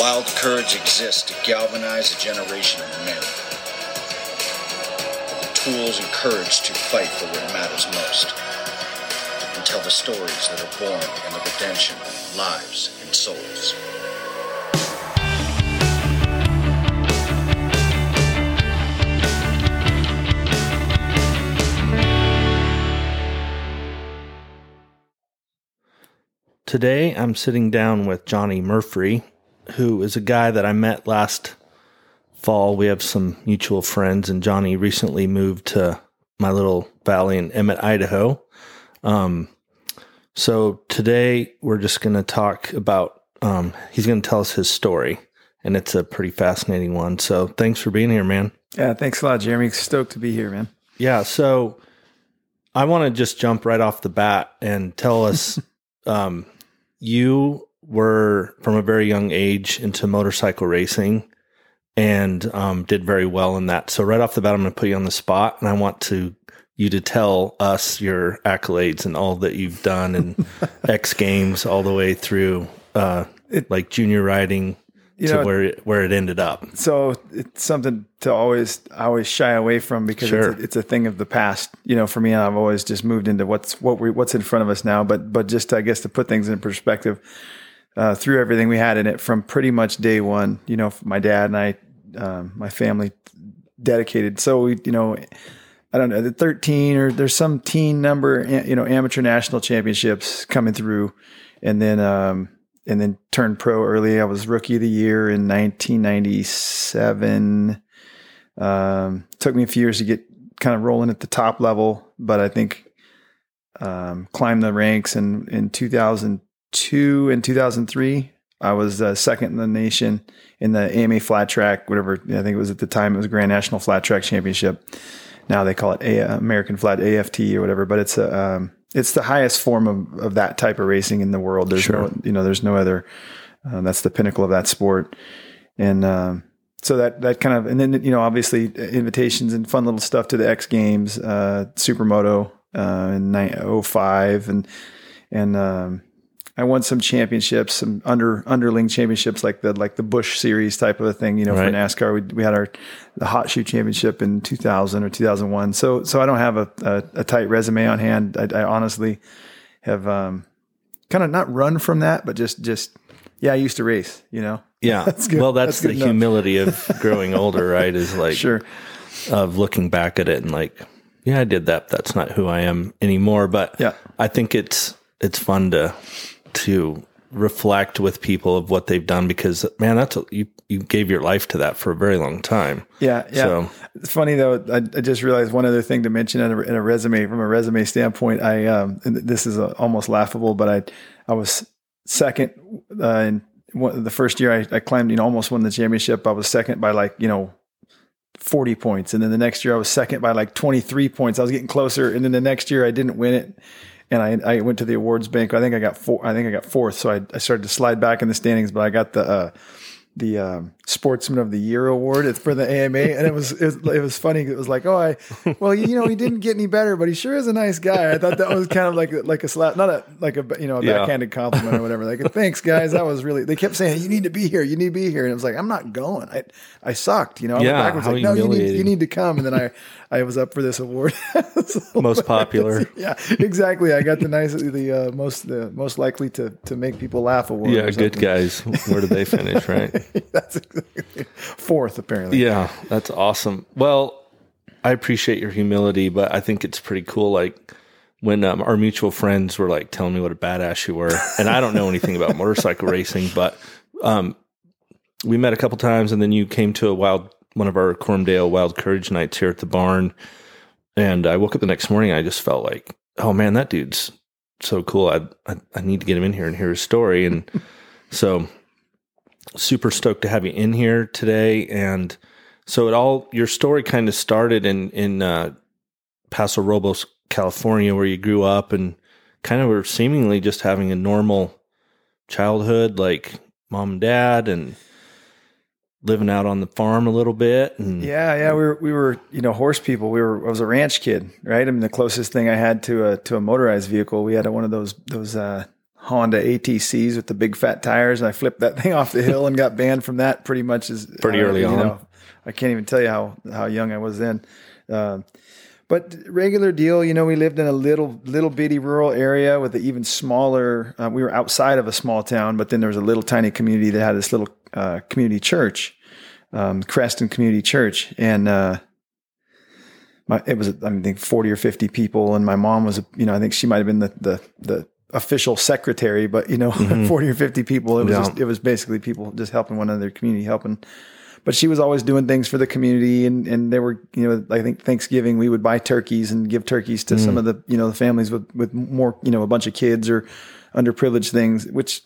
Wild courage exists to galvanize a generation of men. The tools and courage to fight for what matters most. And tell the stories that are born in the redemption of lives and souls. Today, I'm sitting down with Johnny Murphree, who is a guy that I met last fall. We have some mutual friends, and Johnny recently moved to my little valley in Emmett, Idaho. Um, so today, we're just going to talk about, um, he's going to tell us his story, and it's a pretty fascinating one. So thanks for being here, man. Yeah, thanks a lot, Jeremy. Stoked to be here, man. Yeah. So I want to just jump right off the bat and tell us um, you were from a very young age into motorcycle racing and um, did very well in that. So right off the bat, I'm going to put you on the spot, and I want to you to tell us your accolades and all that you've done and X Games all the way through, uh, It- like junior riding to know- where it, where it ended up. So it's something to always I always shy away from because Sure. it's, a, it's a thing of the past. You know, for me, I've always just moved into what's what we what's in front of us now. But but just I guess to put things in perspective, uh, through everything we had in it from pretty much day one. You know, my dad and I, um, my family, dedicated. So we, you know. I don't know, the 13 or there's some teen number, you know, amateur national championships coming through. And then, um, and then turned pro early. I was rookie of the year in 1997. Um, took me a few years to get kind of rolling at the top level, but I think um, climbed the ranks. And in 2002 and 2003, I was uh, second in the nation in the AMA flat track, whatever. I think it was at the time it was Grand National Flat Track Championship. Now they call it a- American Flat AFT or whatever, but it's a um, it's the highest form of, of that type of racing in the world. There's Sure. no you know there's no other. Uh, that's the pinnacle of that sport, and um, so that that kind of and then you know obviously invitations and fun little stuff to the X Games, uh, Supermoto uh, in ni- 05 and and um, I won some championships, some under underling championships like the like the Busch Series type of a thing. You know, Right. for NASCAR, we, we had our the Hot Shoe Championship in 2000 or 2001. So so I don't have a a, a tight resume on hand. I, I honestly have um, kind of not run from that, but just just yeah, I used to race. You know, Yeah. That's good. Well, that's, That's the enough. humility of growing older, right? Is like sure. of looking back at it and like, yeah, I did that. but That's not who I am anymore. But Yeah. I think it's it's fun to to reflect with people of what they've done because man, that's a, you you gave your life to that for a very long time. Yeah, yeah. So- It's funny though. I, I just realized one other thing to mention in a, in a resume from a resume standpoint. I um, this is uh almost laughable, but I I was second uh, in one, the first year I, I climbed. You know, almost won the championship. I was second by like you know. 40 points and then the next year I was second by like 23 points. I was getting closer and then the next year I didn't win it and I, I went to the awards bank. I think I got four. I think I got fourth. So I, I started to slide back in the standings, but I got the uh, the um, Sportsman of the Year award It's for the AMA, and it was, it was it was funny. It was like, oh, I well, you know, he didn't get any better, but he sure is a nice guy. I thought that was kind of like like a slap, not a like a you know a Yeah. backhanded compliment or whatever. Like, thanks, guys. That was really. They kept saying you need to be here, you need to be here, and it was like I'm not going. I I sucked. You know, I went Yeah, like no, you need you need to come, and then I I was up for this award. So- Most popular. yeah, exactly. I got the nice, the uh, most, the most likely to to make people laugh award. Yeah, good guys. Where did they finish, right? That's exactly fourth, apparently. Yeah, that's awesome. Well, I appreciate your humility, but I think it's pretty cool. Like when um, our mutual friends were like telling me what a badass you were, and I don't know anything about motorcycle racing, but um, we met a couple times, and then you came to a wild one of our Cormdale Wild Courage nights here at the barn, and I woke up the next morning. I just felt like, oh man, that dude's so cool. I I, I need to get him in here and hear his story, and so super stoked to have you in here today. And so it all your story kind of started in in uh, Paso Robles, California, where you grew up, and kind of were seemingly just having a normal childhood, like mom and dad, and living out on the farm a little bit. And Yeah, yeah, we were we were you know horse people. We were I was a ranch kid, right? I mean, the closest thing I had to a to a motorized vehicle, we had a, one of those those uh, Honda ATCs with the big fat tires, and I flipped that thing off the hill and got banned from that pretty much as Pretty uh, early on. know, I can't even tell you how how young I was then. Um, but regular deal, you know, we lived in a little little bitty rural area with an even smaller. Uh, we were outside of a small town, but then there was a little tiny community that had this little uh, community church, um, Creston Community Church, and uh, my it was I think forty or fifty people, and my mom was you know I think she might have been the the the official secretary, but you know forty or fifty people. It was Yeah. just, it was basically people just helping one another, community helping. But she was always doing things for the community, and and there were you know I think Thanksgiving we would buy turkeys and give turkeys to some of the you know the families with with more you know a bunch of kids or underprivileged things, which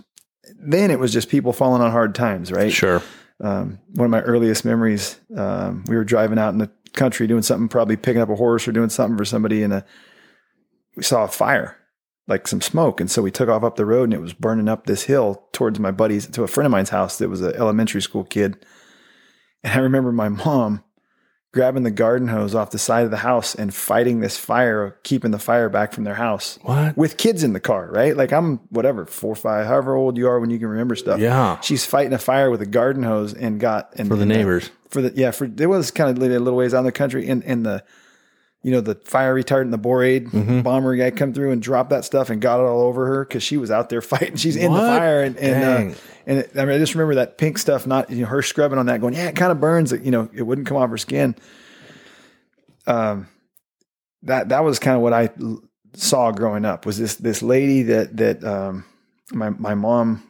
then it was just people falling on hard times, right? Sure. um, one of my earliest memories. Um, we were driving out in the country doing something, probably picking up a horse or doing something for somebody, and a, we saw a fire, like some smoke, and so we took off up the road, and it was burning up this hill towards my buddy's, to a friend of mine's house that was an elementary school kid. And I remember my mom grabbing the garden hose off the side of the house and fighting this fire, keeping the fire back from their house What? with kids in the car, right? Like I'm whatever, four, five, however old you are when you can remember stuff. Yeah. She's fighting a fire with a garden hose and got and For the and uh, neighbors. for the yeah, for it was kind of a little ways out in the country and and the you know, the fire retardant, the borate Mm-hmm. bomber guy come through and dropped that stuff and got it all over her because she was out there fighting. She's in the fire and and uh, and it, I mean, I just remember that pink stuff, not you know, her scrubbing on that, going, yeah, it kind of burns. It, you know, it wouldn't come off her skin. Um, that that was kind of what I l- saw growing up. Was this this lady that that um, my my mom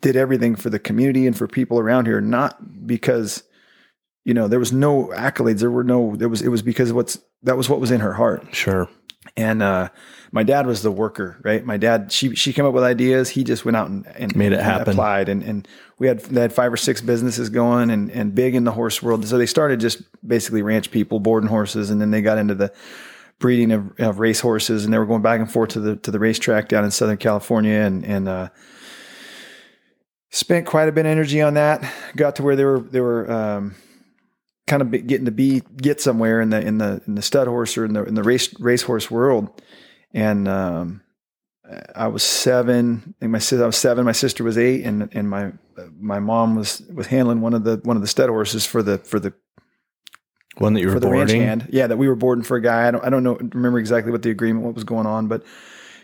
did everything for the community and for people around here, not because you know there was no accolades, there were no there was it was because of what's that was what was in her heart Sure. and uh, my dad was the worker, right? My dad, she she came up with ideas. He just went out and, and Made it and happen. Applied, and and we had they had five or six businesses going, and and big in the horse world. So they started just basically ranch people, boarding horses, and then they got into the breeding of, of race horses, and they were going back and forth to the to the racetrack down in Southern California, and and uh, spent quite a bit of energy on that. Got to where they were they were. Um, kind of be- getting to be get somewhere in the in the in the stud horse or in the in the race racehorse world. And um, I was seven. I think my sis- I was seven. My sister was eight, and and my my mom was was handling one of the one of the stud horses for the for the One that you were for the ranch boarding. hand. Yeah, that we were boarding for a guy. I don't I don't know remember exactly what the agreement what was going on, but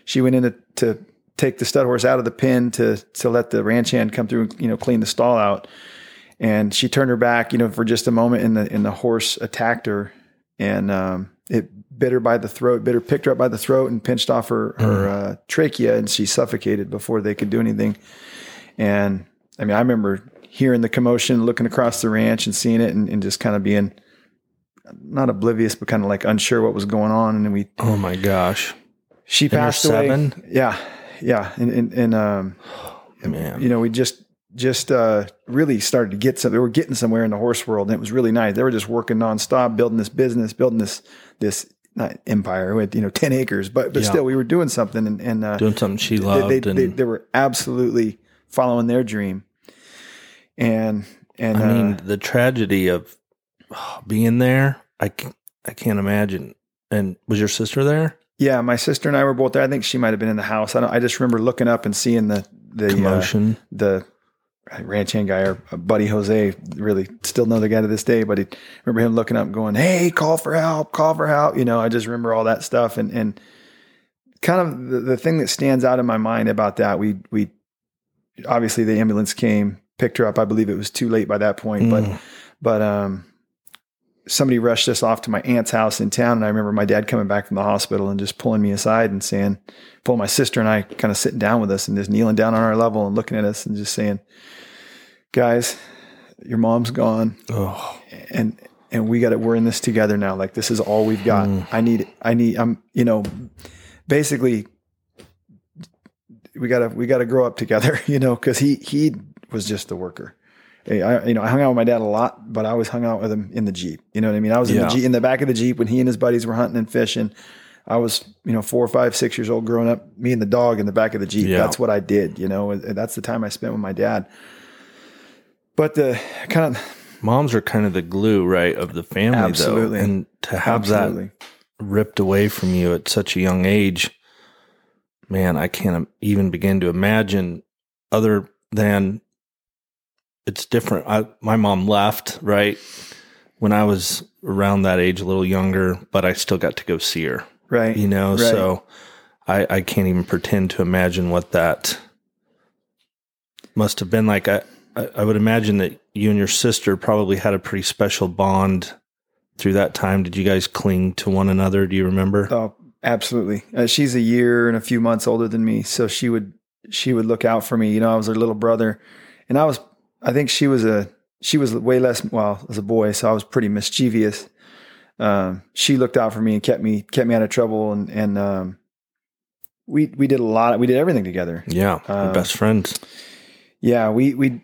she went in to, to take the stud horse out of the pen to to let the ranch hand come through and you know clean the stall out. And she turned her back, you know, for just a moment, and the and the horse attacked her, and um, it bit her by the throat, bit her, picked her up by the throat, and pinched off her her uh, trachea, and she suffocated before they could do anything. And I mean, I remember hearing the commotion, looking across the ranch, and seeing it, and, and just kind of being not oblivious, but kind of like unsure what was going on. And then we Oh my gosh. she passed away. seven? Yeah, yeah, and and, and um, Man. you know, we just just uh, really started to get some. They were getting somewhere in the horse world, and it was really nice. They were just working nonstop, building this business, building this this not empire with you know ten acres, but but Yeah. still, we were doing something, and and uh, Doing something she they, loved. they, and they, they were absolutely following their dream. And and I mean, uh, the tragedy of oh, being there, I can't imagine. And was your sister there? yeah, my sister and I were both there. I think she might have been in the house. I don't, I just remember looking up and seeing the the uh, the ranch hand guy, our buddy Jose, really still know the guy to this day. But he remember him looking up going, "Hey, call for help! Call for help!" You know, I just remember all that stuff and and kind of the, the thing that stands out in my mind about that. We we obviously the ambulance came, picked her up. I believe it was too late by that point, Mm. but but um. Somebody rushed us off to my aunt's house in town, and I remember my dad coming back from the hospital and just pulling me aside and saying, pulling my sister and I kind of sitting down with us and just kneeling down on our level and looking at us and just saying, guys, your mom's gone oh, and and we got it. We're in this together now. Like this is all we've got. Mm. I need. I need. I'm. You know, basically, we gotta we gotta grow up together. You know, because he he was just a worker. Hey, I, you know, I hung out with my dad a lot, but I always hung out with him in the jeep. You know what I mean? I was in Yeah. the jeep, in the back of the jeep when he and his buddies were hunting and fishing. I was, you know, four, five, six years old, growing up. Me and the dog in the back of the jeep. Yeah. That's what I did. You know, and that's the time I spent with my dad. But the kind of moms are kind of the glue, right, of the family, Absolutely. though. And to have absolutely. that ripped away from you at such a young age, man, I can't even begin to imagine other than it's different. I, my mom left, right? When I was around that age, a little younger, but I still got to go see her, Right. you know? Right. So I, I can't even pretend to imagine what that must have been like. I, I I would imagine that you and your sister probably had a pretty special bond through that time. Did you guys cling to one another? Do you remember? Oh, absolutely. Uh, she's a year and a few months older than me, so she would she would look out for me. You know, I was her little brother, and I was. I think she was a she was way less well as a boy, so I was pretty mischievous. Um, she looked out for me and kept me kept me out of trouble, and and um, we we did a lot. We did everything together. Yeah, Uh, best friends. Yeah, we we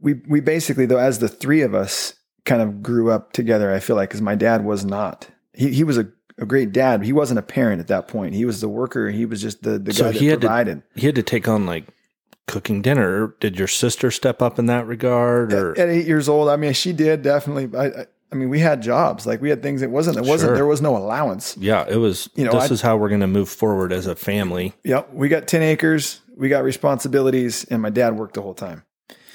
we we basically though as the three of us kind of grew up together. I feel like because my dad was not. He he was a, a great dad. He wasn't a parent at that point. He was the worker. He was just the the So guy that he to- provided. He had to take on like cooking dinner. Did your sister step up in that regard, or At eight years old, I mean, she did definitely. I, I, I mean, we had jobs. Like we had things. It wasn't. It wasn't. Sure. There was no allowance. yeah, it was. You know, this I- is how we're going to move forward as a family. Yep. We got ten acres. We got responsibilities, and my dad worked the whole time.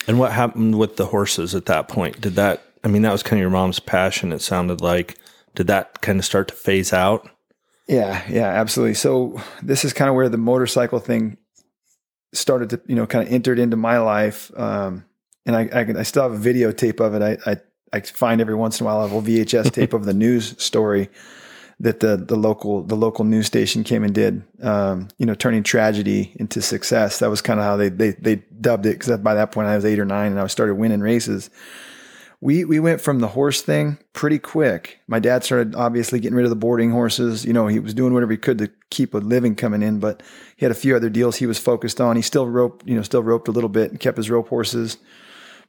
And what happened with the horses at that point? Did that? I mean, that was kind of your mom's passion. It sounded like. Did that kind of start to phase out? Yeah, yeah, absolutely. So this is kind of where the motorcycle thing started to, you know, kind of entered into my life. Um, and I, I, can- I still have a videotape of it. I, I, I find every once in a while I have a VHS tape of the news story that the the local the local news station came and did. Um, you know, turning tragedy into success. That was kind of how they they they dubbed it. Because by that point I was eight or nine and I started winning races we we went from the horse thing pretty quick. My dad started obviously getting rid of the boarding horses. You know, he was doing whatever he could to keep a living coming in, but he had a few other deals he was focused on. He still roped, you know, still roped a little bit and kept his rope horses.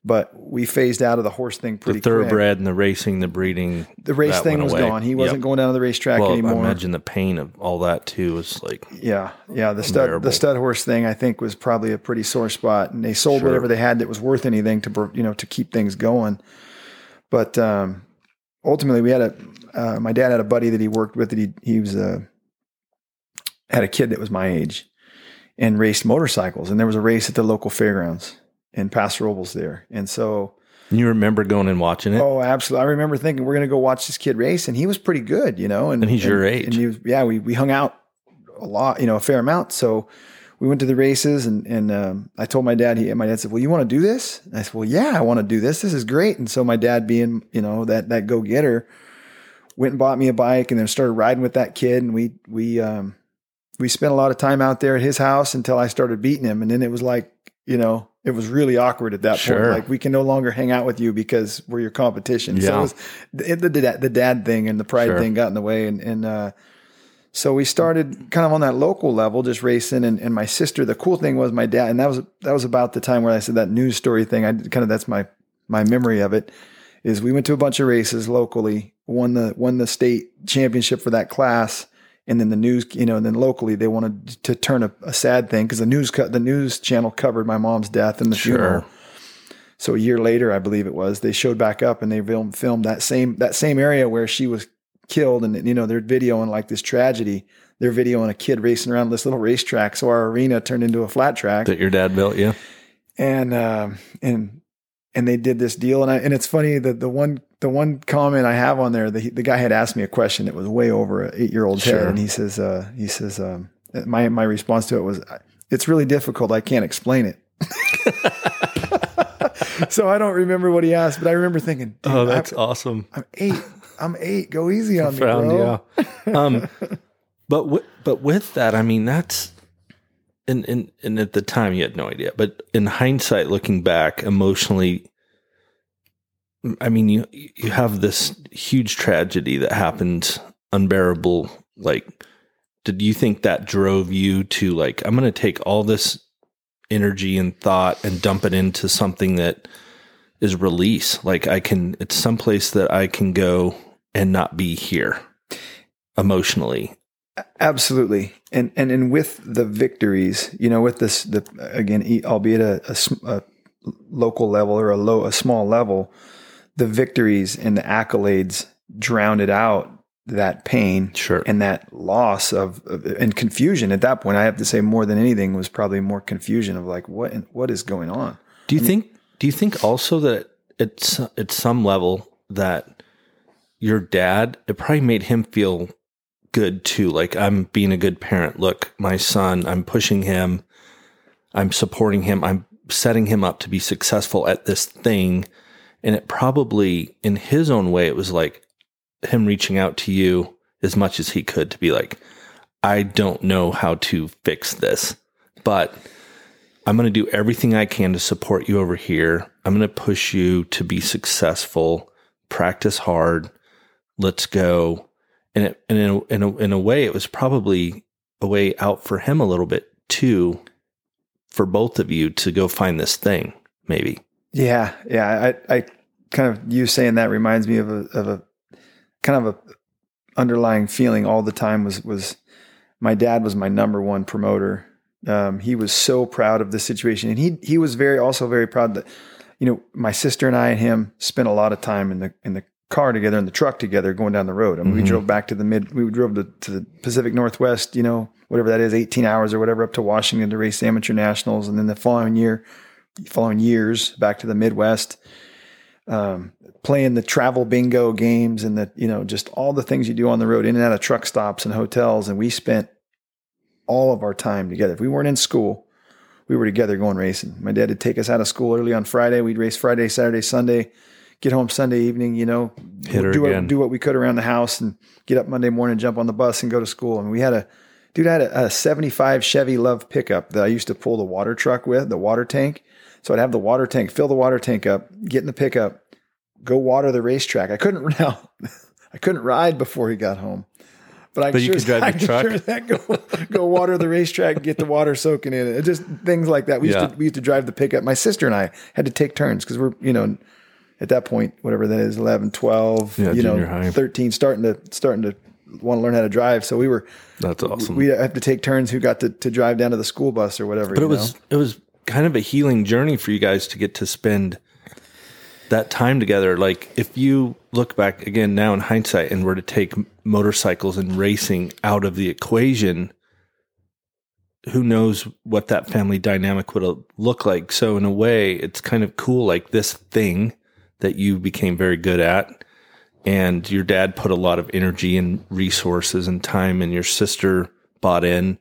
But we phased out of the horse thing The pretty quick. thoroughbred and the racing, the breeding. The race thing was away. gone. He wasn't Yep. going down to the racetrack Well, I anymore. imagine the pain of all that too was like Yeah, yeah. The stud, the stud horse thing, I think, was probably a pretty sore spot, and they sold Sure. whatever they had that was worth anything to, you know, to keep things going. But um, ultimately, we had a. Uh, my dad had a buddy that he worked with. That he he was a had a kid that was my age, and raced motorcycles. And there was a race at the local fairgrounds, and Paso Robles there. And so, you remember going and watching it? oh, absolutely, I remember thinking we're going to go watch this kid race, and he was pretty good, you know. And, And he's your age. And he was, yeah, we we hung out a lot, you know, a fair amount. So we went to the races, and and um, I told my dad. He my dad said, "Well, you want to do this?" And I said, "Well, yeah, I want to do this. This is great." And so my dad, being you know that that go getter, went and bought me a bike, and then started riding with that kid, and we we um we spent a lot of time out there at his house until I started beating him, and then it was like you know. It was really awkward at that Sure. point. Like we can no longer hang out with you because we're your competition. So Yeah. it was the, the, the, the dad thing and the pride Sure. thing got in the way. And, and, uh, so we started kind of on that local level, just racing. And, and my sister, the cool thing was my dad, and that was, that was about the time where I said that news story thing. I kind of, that's my, my memory of it is we went to a bunch of races locally, won the, won the state championship for that class. And then the news, you know, and then locally they wanted to turn a, a sad thing because the news cut, the news channel covered my mom's death and the Sure. funeral. So a year later, I believe it was, they showed back up and they filmed, filmed that same that same area where she was killed, and you know they're videoing like this tragedy. They're videoing a kid racing around this little racetrack. So our arena turned into a flat track, that your dad built yeah. and um, and and they did this deal. And I, and it's funny that the one the one comment I have on there, the the guy had asked me a question that was way over an eight year old Sure. head, and he says uh, he says um, my my response to it was it's really difficult. I can't explain it. so I don't remember what he asked, but I remember thinking, Oh, that's awesome. I'm eight. I'm eight. Go easy on Profound, me, bro. yeah. Um, but with, but with that, I mean, that's and and and at the time you had no idea, but in hindsight, looking back, emotionally, I mean, you you have this huge tragedy that happened, unbearable. Like, did you think that drove you to like, I'm going to take all this energy and thought and dump it into something that is release? Like, I can, it's someplace that I can go and not be here emotionally. Absolutely. And, and, and with the victories, you know, with this, the, again, albeit a, a a local level or a low, a small level, the victories and the accolades drowned it out that pain Sure. and that loss of, of and confusion at that point. I have to say more than anything was probably more confusion of like what what is going on. Do you think? Do you think also that it's at some level that your dad it probably made him feel good too? Like I'm being a good parent. Look, my son, I'm pushing him, I'm supporting him, I'm setting him up to be successful at this thing, and it probably, in his own way, it was like him reaching out to you as much as he could to be like, I don't know how to fix this, but I'm going to do everything I can to support you over here. I'm going to push you to be successful. Practice hard. Let's go. And, and in, a, in, a, in a way, it was probably a way out for him a little bit too, for both of you to go find this thing, maybe. Yeah, yeah. I, I kind of you saying that reminds me of a of a kind of a underlying feeling all the time was was my dad was my number one promoter. Um, he was so proud of the situation, and he he was very also very proud that you know my sister and I and him spent a lot of time in the in the car together in the truck together going down the road. I mean, we Mhm. drove back to the mid. We drove to, to the Pacific Northwest. You know, whatever that is, eighteen hours or whatever, up to Washington to race amateur nationals, and then the following year, following years back to the Midwest um, playing the travel bingo games and the you know just all the things you do on the road in and out of truck stops and hotels and we spent all of our time together if we weren't in school we were together going racing my dad would take us out of school early on friday we'd race friday saturday sunday get home sunday evening you know do, what, do what we could around the house and get up monday morning jump on the bus and go to school and we had a dude I had a, a 75 chevy LUV pickup that i used to pull the water truck with the water tank so I'd have the water tank, fill the water tank up, get in the pickup, go water the racetrack. I couldn't now, I couldn't ride before he got home, but I But sure, could drive I truck. sure that go go water the racetrack, get the water soaking in it. Just things like that. We used Yeah. to we used to drive the pickup. My sister and I had to take turns because we're you know at that point whatever that is 11, 12, Yeah, you know high. thirteen, starting to starting to want to learn how to drive. So we were That's awesome. we have to take turns who got to, to drive down to the school bus or whatever. But it was know? it was kind of a healing journey for you guys to get to spend that time together. Like if you look back again now in hindsight and were to take motorcycles and racing out of the equation, who knows what that family dynamic would look like. So in a way, it's kind of cool like this thing that you became very good at and your dad put a lot of energy and resources and time and your sister bought in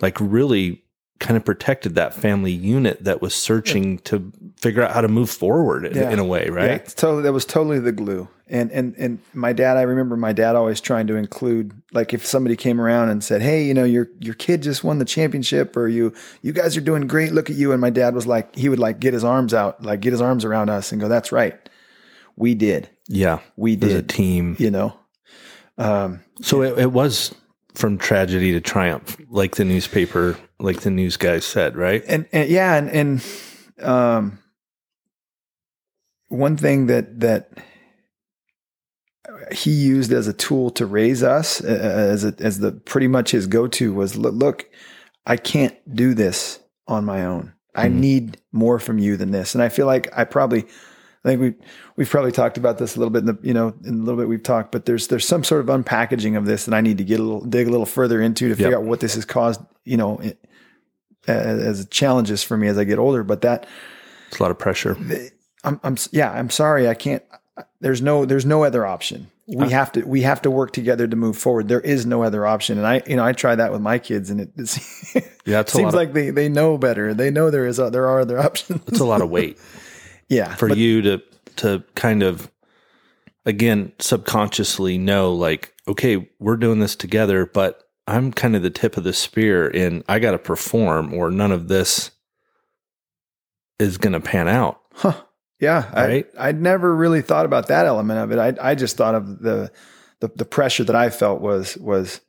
like really kind of protected that family unit that was searching to figure out how to move forward in, Yeah. in a way, right? it's totally that was totally the glue. And and and my dad, I remember my dad always trying to include like if somebody came around and said, "Hey, you know, your your kid just won the championship, or you you guys are doing great. Look at you." And my dad was like, he would like get his arms out, like get his arms around us, and go, "That's right, we did, Yeah. we did. As a team. You know, um, So it, it was from tragedy to triumph, like the newspaper, like the news guys said, right? and, and yeah, and and um, one thing that that he used as a tool to raise us, uh, as a, as the pretty much his go to was look, I can't do this on my own. I Mhm. need more from you than this. And I feel like I probably, I think we we've probably talked about this a little bit in the you know in a little bit we've talked, but there's there's some sort of unpackaging of this that I need to get a little dig a little further into to figure Yep. out what this has caused. You know. It, as, as challenges for me as I get older, but that It's a lot of pressure. I'm, I'm yeah, I'm sorry. I can't. There's no, there's no other option. We uh-huh. have to, we have to work together to move forward. There is no other option. And I, you know, I try that with my kids, and it, Yeah, lot seems of- like they, they know better. They know there is, there are other options. It's a lot of weight yeah, for but- you to to kind of again subconsciously know like okay we're doing this together but i'm kind of the tip of the spear and i got to perform or none of this is going to pan out Huh. Yeah, Right? I I'd never really thought about that element of it. I I just thought of the the, the pressure that I felt was was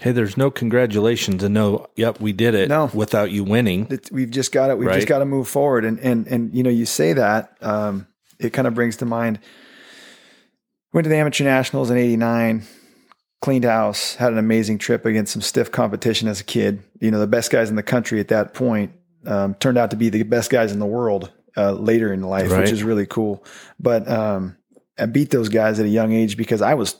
hey there's no congratulations and no yep we did it No. without you winning we've just got it. we've Right. just got to move forward and and and you know you say that um, it kind of brings to mind went to the amateur nationals in 89 cleaned house had an amazing trip against some stiff competition as a kid you know the best guys in the country at that point um, turned out to be the best guys in the world uh, later in life Right. which is really cool but um, I beat those guys at a young age because I was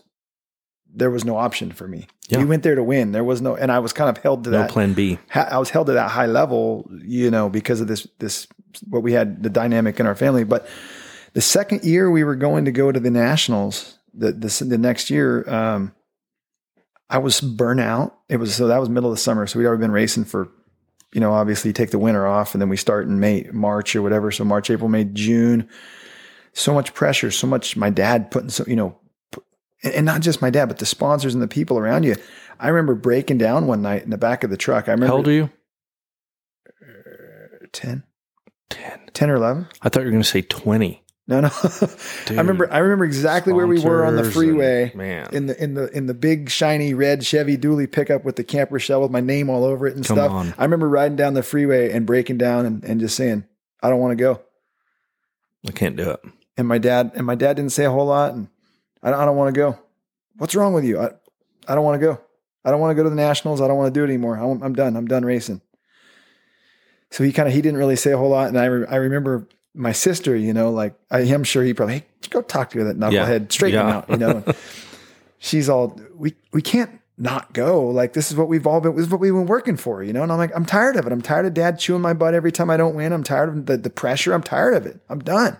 there was no option for me. Yeah. We went there to win. There was no, and I was kind of held to No that. plan B. I was held to that high level, you know, because of this this what we had the dynamic in our family. But the second year we were going to go to the nationals, the this the next year, um, I was burnt out. It was so that was middle of the summer, so we'd already been racing for, you know, obviously you take the winter off, and then we start in May, March or whatever. So March, April, May, June. So much pressure, so much. My dad putting so you know, and not just my dad, but the sponsors and the people around you. I remember breaking down one night in the back of the truck. I remember How old are you? Uh, 10, 10. 10 or 11. I thought you were going to say 20. No, no. I remember I remember exactly where we were on the freeway and- man. in the in the in the big shiny red Chevy dually pickup with the camper shell with my name all over it and Come stuff. on. I remember riding down the freeway and breaking down and, and just saying, I don't want to go. I can't do it. And my dad and my dad didn't say a whole lot and I don't, I don't want to go. What's wrong with you? I, I don't want to go. I don't want to go to the nationals. I don't want to do it anymore. I'm, I'm done. I'm done racing. So he kind of he didn't really say a whole lot, and I re- I remember my sister, you know, like I am sure he probably hey, go talk to that Yeah. knucklehead, straighten him out, you know. She's all we we can't not go. Like this is what we've all been this is what we've been working for, you know. And I'm like I'm tired of it. I'm tired of dad chewing my butt every time I don't win. I'm tired of the the pressure. I'm tired of it. I'm done.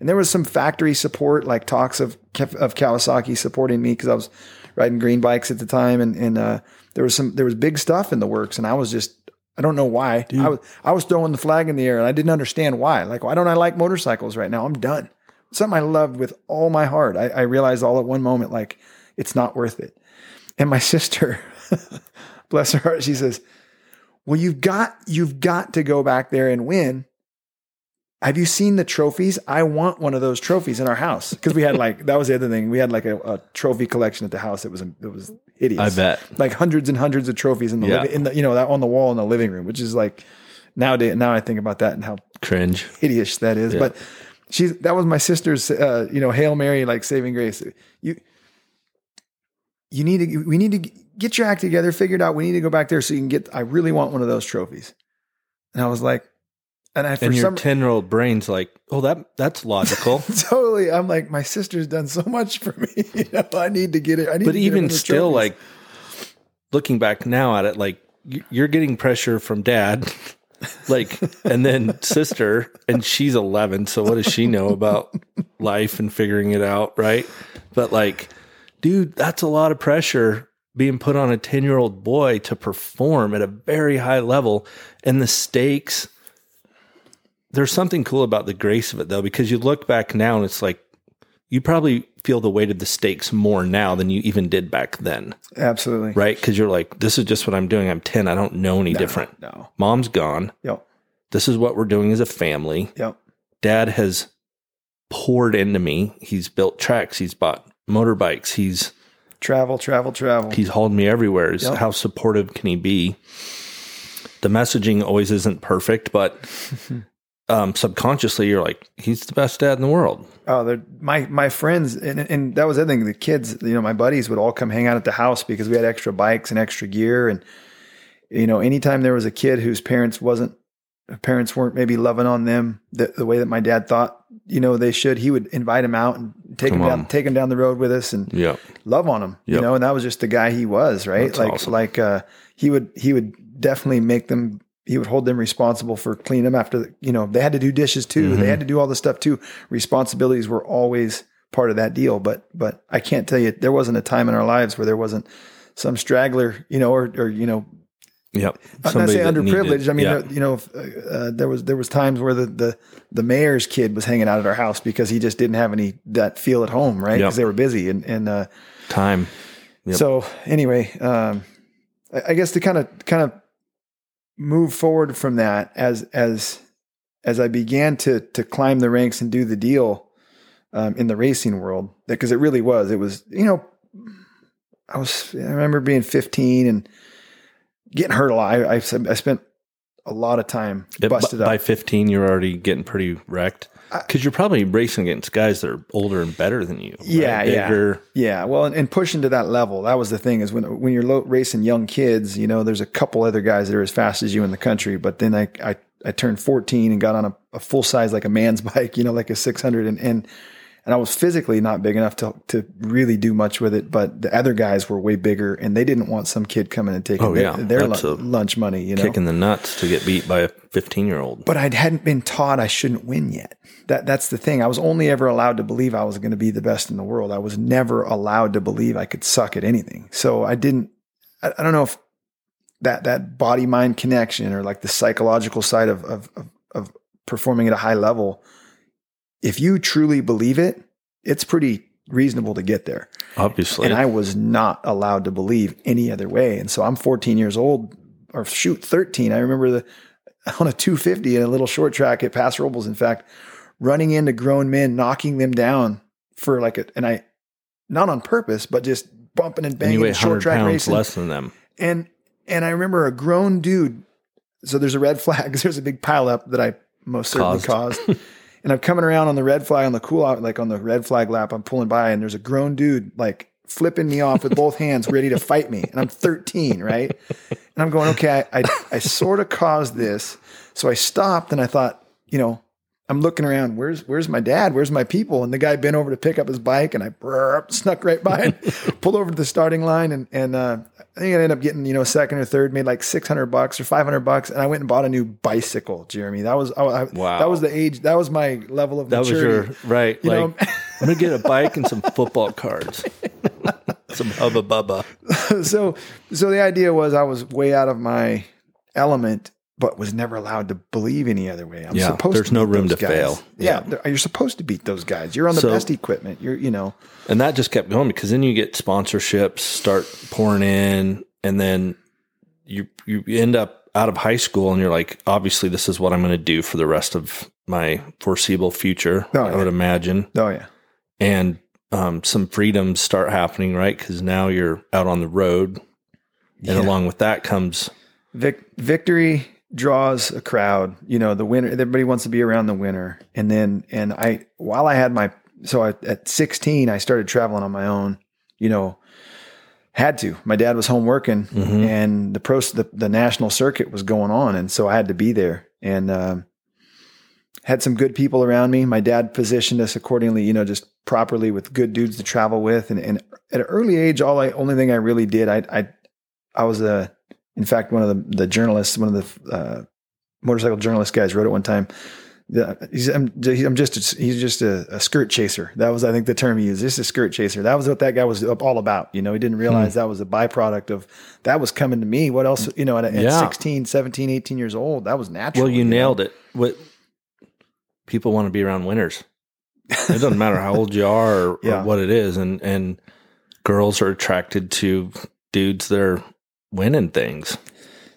And there was some factory support, like talks of of Kawasaki supporting me because I was riding green bikes at the time, and and uh, there was some there was big stuff in the works, and I was just I don't know why I was I was throwing the flag in the air, and I didn't understand why. Like why don't I like motorcycles right now? I'm done. Something I loved with all my heart. I, I realized all at one moment like it's not worth it. And my sister, bless her heart, she says, "Well, you've got you've got to go back there and win." Have you seen the trophies? I want one of those trophies in our house because we had like that was the other thing. We had like a, a trophy collection at the house. It was it was hideous. I bet. like hundreds and hundreds of trophies in the Yeah. living, in the you know that on the wall in the living room, which is like nowadays. Now I think about that and how Cringe. hideous that is. But she's that was my sister's uh, you know hail mary like saving grace. You you need to we need to get your act together, figured out. We need to go back there so you can get. I really want one of those trophies. And I was like, and I for And your some 10 year old brain's like, oh, that that's logical. totally, I'm like my sister's done so much for me. You know, I need to get it. I need. but to get her one even still, trophies. like looking back now at it, like you're getting pressure from dad, like, and then sister, and she's 11. So what does she know about life and figuring it out? Right. But like, dude, that's a lot of pressure being put on a 10 year old boy to perform at a very high level and the stakes. There's something cool about the grace of it though, because you look back now and it's like, you probably feel the weight of the stakes more now than you even did back then, absolutely right? Because you're like, this is just what I'm doing. I'm 10. I don't know any different. No. Mom's gone. Yep. This is what we're doing as a family. Yep. Dad has poured into me. He's built tracks. He's bought motorbikes. He's Travel, travel, travel. he's hauled me everywhere. Yep. How supportive can he be? The messaging always isn't perfect, but um, subconsciously you're like, he's the best dad in the world. Oh, they're my my friends, and, and that was the thing. The kids, you know, my buddies would all come hang out at the house because we had extra bikes and extra gear, and you know, anytime there was a kid whose parents wasn't parents weren't maybe loving on them the, the way that my dad thought, you know, they should, he would invite him out and take Come him down, on. take him down the road with us, and Yeah. love on him, you know, and that was just the guy he was, right? That's like, awesome. like, uh, he would, he would definitely make them, he would hold them responsible for cleaning them after, the, you know, they had to do dishes too. Mm-hmm. They had to do all this stuff too. Responsibilities were always part of that deal. But, but I can't tell you, there wasn't a time in our lives where there wasn't some straggler, you know, or, or, you know, Yep. I'm not saying underprivileged. needed- I mean, yeah. there- you know, uh, there was there was times where the, the the mayor's kid was hanging out at our house because he just didn't have any that feel at home, right? Yep. Because they were busy, and and uh, time. Yep. so anyway, um, I guess to kind of kind of move forward from that as as as I began to to climb the ranks and do the deal um, in the racing world, because it really was. It was you know, I was I remember being 15 and getting hurt a lot. I, I, I spent a lot of time It- busted by up. 15, you're already getting pretty wrecked because you're probably racing against guys that are older and better than you. right? Yeah, yeah. Yeah, well, and, and pushing to that level, that was the thing is when when you're low, racing young kids, you know, there's a couple other guys that are as fast as you in the country. But then I I, I turned 14 and got on a, a full size like a man's bike, you know, like a 600, and and and I was physically not big enough to to really do much with it. But the other guys were way bigger, and they didn't want some kid coming and taking Oh, their, yeah. their lu- lunch money. You know, Kicking the nuts to get beat by a 15 year old. but I hadn't been taught I shouldn't win yet. That that's the thing. I was only ever allowed to believe I was going to be the best in the world. I was never allowed to believe I could suck at anything. So I didn't. I, I don't know if that that body mind connection or like the psychological side of, of of of performing at a high level. If you truly believe it, it's pretty reasonable to get there. Obviously. And I was not allowed to believe any other way. And so I'm 14 years old, or shoot, 13. I remember the on a 250 in a little short track at Paso Robles, in fact, running into grown men, knocking them down for like a, and I, not on purpose, but just bumping and banging short track racing. less than them. And, and I remember a grown dude. So there's a red flag. There's a big pile up that I most certainly Caused. caused. and I'm coming around on the red flag on the cool out, like on the red flag lap. I'm pulling by, and there's a grown dude like flipping me off with both hands, ready to fight me. And I'm 13, right? And I'm going, okay, I, I, I sort of caused this. So I stopped and I thought, you know, I'm looking around. Where's where's my dad? Where's my people? And the guy bent over to pick up his bike, and I snuck right by and pulled over to the starting line. And and uh, I think I ended up getting you know second or third, made like 600 bucks or 500 bucks, and I went and bought a new bicycle. Jeremy, that was I, I- Wow. That was the age. That was my level of That was your, right. You like, know- I'm going to get a bike and some football cards. some Hubba Bubba. so so the idea was I was way out of my element, but was never allowed to believe any other way. I'm Yeah, supposed there's to no room to guys. fail. Yeah, they're- you're supposed to beat those guys. You're on the So- best equipment. You're you know And that just kept going because then you get sponsorships start pouring in, and then you you end up out of high school, and you're like, obviously, this is what I'm going to do for the rest of my foreseeable future. Oh, I yeah. would imagine, oh yeah and um, some freedoms start happening, right? Because now you're out on the road, and Yeah. along with that comes Vic- victory draws a crowd. You know, the winner. Everybody wants to be around the winner. And then, and I, while I had my, so I, at 16, I started traveling on my own. You know, had to. My dad was home working, Mhm. and the pro, the, the national circuit was going on, and so I had to be there. And um, had some good people around me. My dad positioned us accordingly. You know, just properly with good dudes to travel with. And, and at an early age, all I only thing I really did, I I I was a in fact, one of the, the journalists, one of the uh, motorcycle journalist guys, wrote it one time. The, he's, I'm, I'm just a, he's just a, a skirt chaser. That was, I think, the term he used. Just a skirt chaser. That was what that guy was all about. You know, he didn't realize that was a byproduct of that was coming to me. What else? You know, at, at Yeah. 16, 17, 18 years old, that was natural. well, you know? nailed it. What people want to be around winners. It doesn't matter how old you are or, Yeah. or what it is, and and girls are attracted to dudes that are winning things.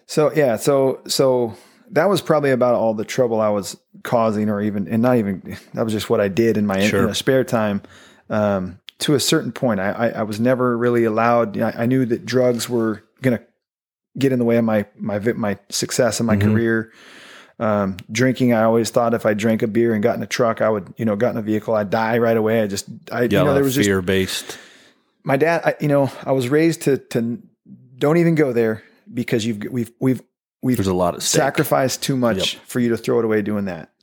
So yeah, so so that was probably about all the trouble I was causing, or even and not even that was just what I did in my Sure. you know, spare time. Um, to a certain point, I, I, I was never really allowed. I, I knew that drugs were going to get in the way of my my my success in my Mhm. career. Um, drinking, I always thought if I drank a beer and got in a truck, I would you know got in a vehicle, I'd die right away. I just I Yeah, you know there was just fear based. my dad I, you know i was raised to to don't even go there because you've we've we've we've There's a lot stake. sacrificed too much for you to throw it away doing that.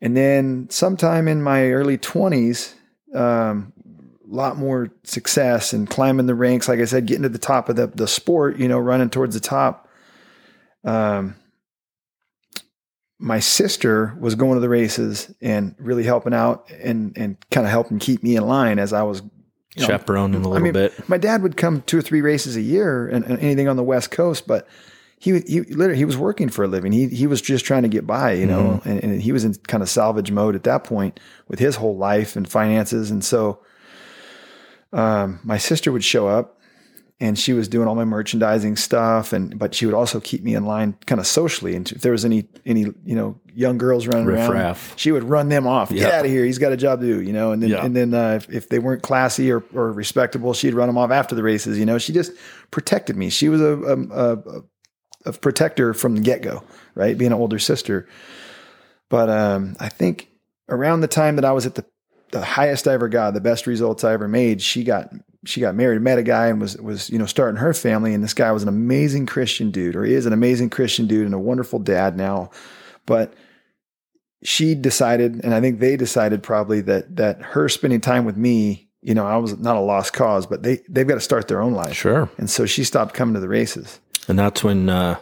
And then sometime in my early 20s um a lot more success and climbing the ranks. Like i said getting to the top of the, the sport you know running towards the top. Um my sister was going to the races and really helping out and and kind of helping keep me in line as I was you know, chaperoning a little I mean, bit. my dad would come two or three races a year and, and anything on the West Coast, but he he literally he was working for a living. He he was just trying to get by, you know, Mm-hmm. and, and he was in kind of salvage mode at that point with his whole life and finances. And so, um, my sister would show up, and she was doing all my merchandising stuff, and but she would also keep me in line, kind of socially. And if there was any any you know young girls running around, Riffraff. she would run them off. Get out of here! He's got a job to do, you know. And then Yeah. and then uh, if, if they weren't classy or, or respectable, she'd run them off after the races. You know, she just protected me. She was a a, a, a protector from the get go, right? Being an older sister. But um, I think around the time that I was at the the highest I ever got, the best results I ever made, she got she got married, met a guy, and was was you know starting her family. And this guy was an amazing Christian dude, or is an amazing Christian dude, and a wonderful dad now. But she decided, and I think they decided probably that that her spending time with me, you know, I was not a lost cause, but they they've got to start their own life. Sure. And so she stopped coming to the races. And that's when uh,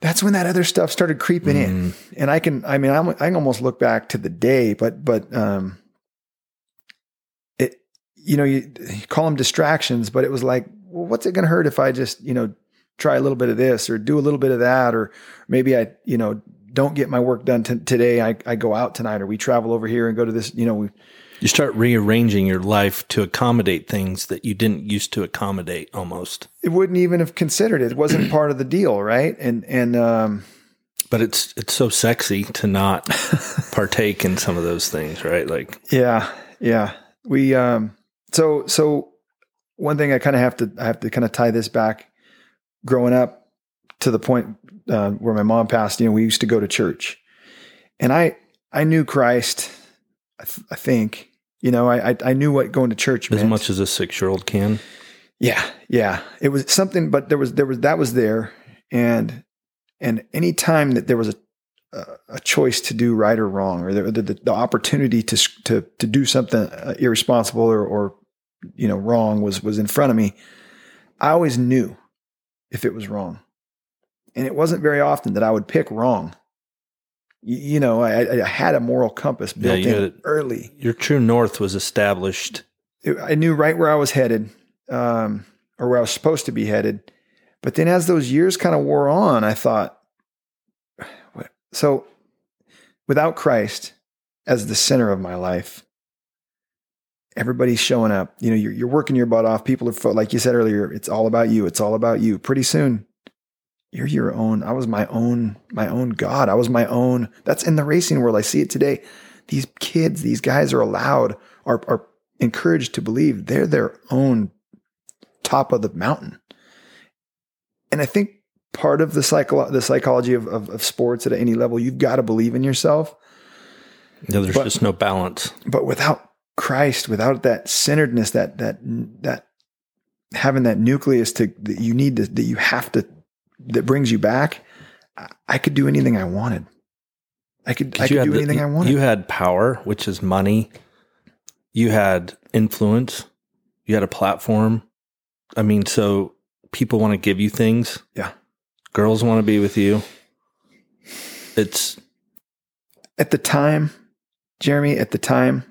That's when that other stuff started creeping in. And I can, I mean, I'm, I can almost look back to the day, but but um, you know, you, you call them distractions, but it was like, well, what's it going to hurt if I just, you know, try a little bit of this or do a little bit of that, or maybe I, you know, don't get my work done t- today. I, I go out tonight, or we travel over here and go to this. You know, we, you start rearranging your life to accommodate things that you didn't used to accommodate almost. it wouldn't even have considered it. It wasn't part of the deal, right? And and um, But it's it's so sexy to not partake in some of those things, right? Like Yeah, yeah. We um so so one thing I kind of have to I have to kind of tie this back growing up to the point uh, where my mom passed, you know, we used to go to church. And I I knew Christ I, th- I think, you know, I, I I knew what going to church as meant. much as a six year old can. Yeah, yeah. It was something, but there was there was that was there, and and any time that there was a a, choice to do right or wrong, or the the, the opportunity to to to do something uh, irresponsible or or you know wrong was was in front of me, I always knew if it was wrong, and it wasn't very often that I would pick wrong. You, you know, I, I had a moral compass built you in early Your true north was established. it- I knew right where I was headed, um, or where I was supposed to be headed. But then as those years kind of wore on, I thought, so without Christ as the center of my life, everybody's showing up. You know, you're, you're working your butt off. People are, like you said earlier, it's all about you. It's all about you. Pretty soon, you're your own. I was my own, my own God. I was my own. That's in the racing world. I see it today. These kids, these guys are allowed, are, are encouraged to believe they're their own top of the mountain. And I think part of the psycho- the psychology of, of, of sports at any level, you've got to believe in yourself. Yeah, there's But- just no balance. But without Christ, without that centeredness, that that that having that nucleus to that you need to that you have to that brings you back, I, I could do anything I wanted. I could I could do the- anything I wanted. You had power, which is money. You had influence. You had a platform. I mean, so people want to give you things. Yeah. Girls want to be with you. It's at the time, Jeremy, at the time,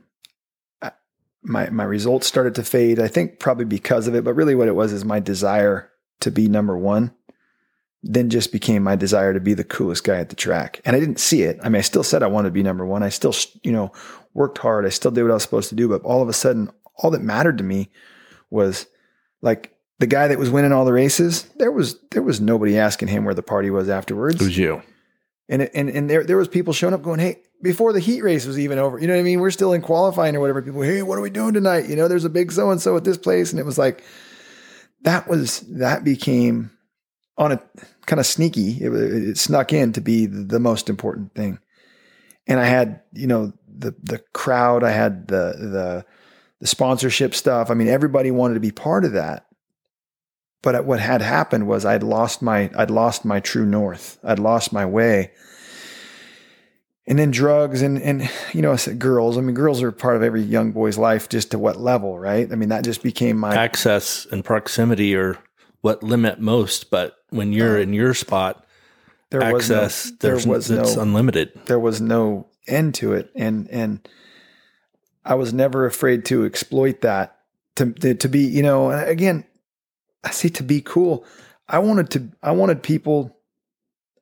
my my results started to fade. I think probably because of it, but really what it was is my desire to be number one. Then just became my desire to be the coolest guy at the track, and I didn't see it. I mean, I still said I wanted to be number one. I still, you know, worked hard. I still did what I was supposed to do. But all of a sudden, all that mattered to me was like the guy that was winning all the races. There was there was nobody asking him where the party was afterwards. it was you. And it, and and there there was people showing up going, hey, before the heat race was even over, you know what I mean? We're still in qualifying or whatever. People, hey, what are we doing tonight? You know, there's a big so and so at this place, and it was like that was that became on a kind of sneaky. It, it snuck in to be the, the most important thing. And I had you know the the crowd, I had the the the sponsorship stuff. I mean, everybody wanted to be part of that. But what had happened was I'd lost my I'd lost my true north. I'd lost my way. And then drugs and and you know I said girls. I mean girls are part of every young boy's life. Just to what level, right? I mean that just became my Access and proximity are what limit most, but when you're in your spot, there access was no, there was it's unlimited. there was no end to it and and I was never afraid to exploit that to, to be you know again I say to be cool I wanted to I wanted people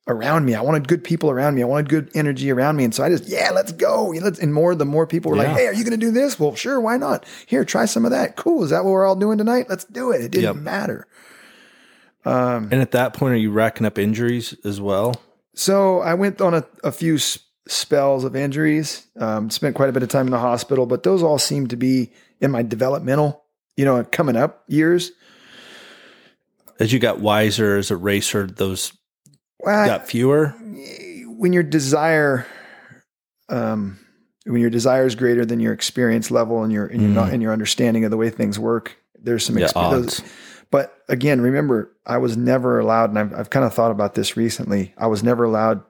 around me. I wanted good people around me. I wanted good energy around me. And so I just yeah let's go. Let's and more the more people were Yeah. like hey are you going to do this? Well sure why not? Here try some of that. Cool is that what we're all doing tonight? Let's do it. It didn't Yep. matter. Um And at that point, are you racking up injuries as well? So I went on a, a few s- spells of injuries, um, spent quite a bit of time in the hospital, but those all seemed to be in my developmental, you know, coming up years. As you got wiser as a racer, those Well, got fewer. when your desire, um, when your desire is greater than your experience level and your and your Mm. not and your understanding of the way things work, there's some Yeah, experience. odds. But again, remember, I was never allowed, and I've, I've kind of thought about this recently. I was never allowed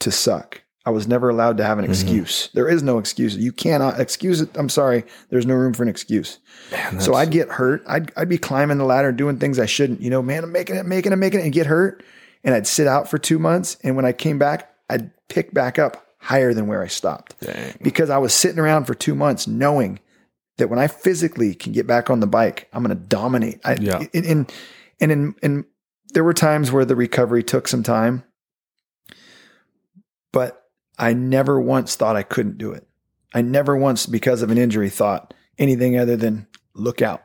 to suck. I was never allowed to have an mm-hmm. excuse. There is no excuse. You cannot excuse it. I'm sorry. There's no room for an excuse. Man, So I'd get hurt. I'd, I'd be climbing the ladder doing things I shouldn't. You know, man, I'm making it, making it, making it, and get hurt. And I'd sit out for two months. And when I came back, I'd pick back up higher than where I stopped Dang. because I was sitting around for two months knowing that when I physically can get back on the bike, I'm going to dominate. I, Yeah. And, and, and, in, and there were times where the recovery took some time, but I never once thought I couldn't do it. I never once, because of an injury, thought anything other than look out.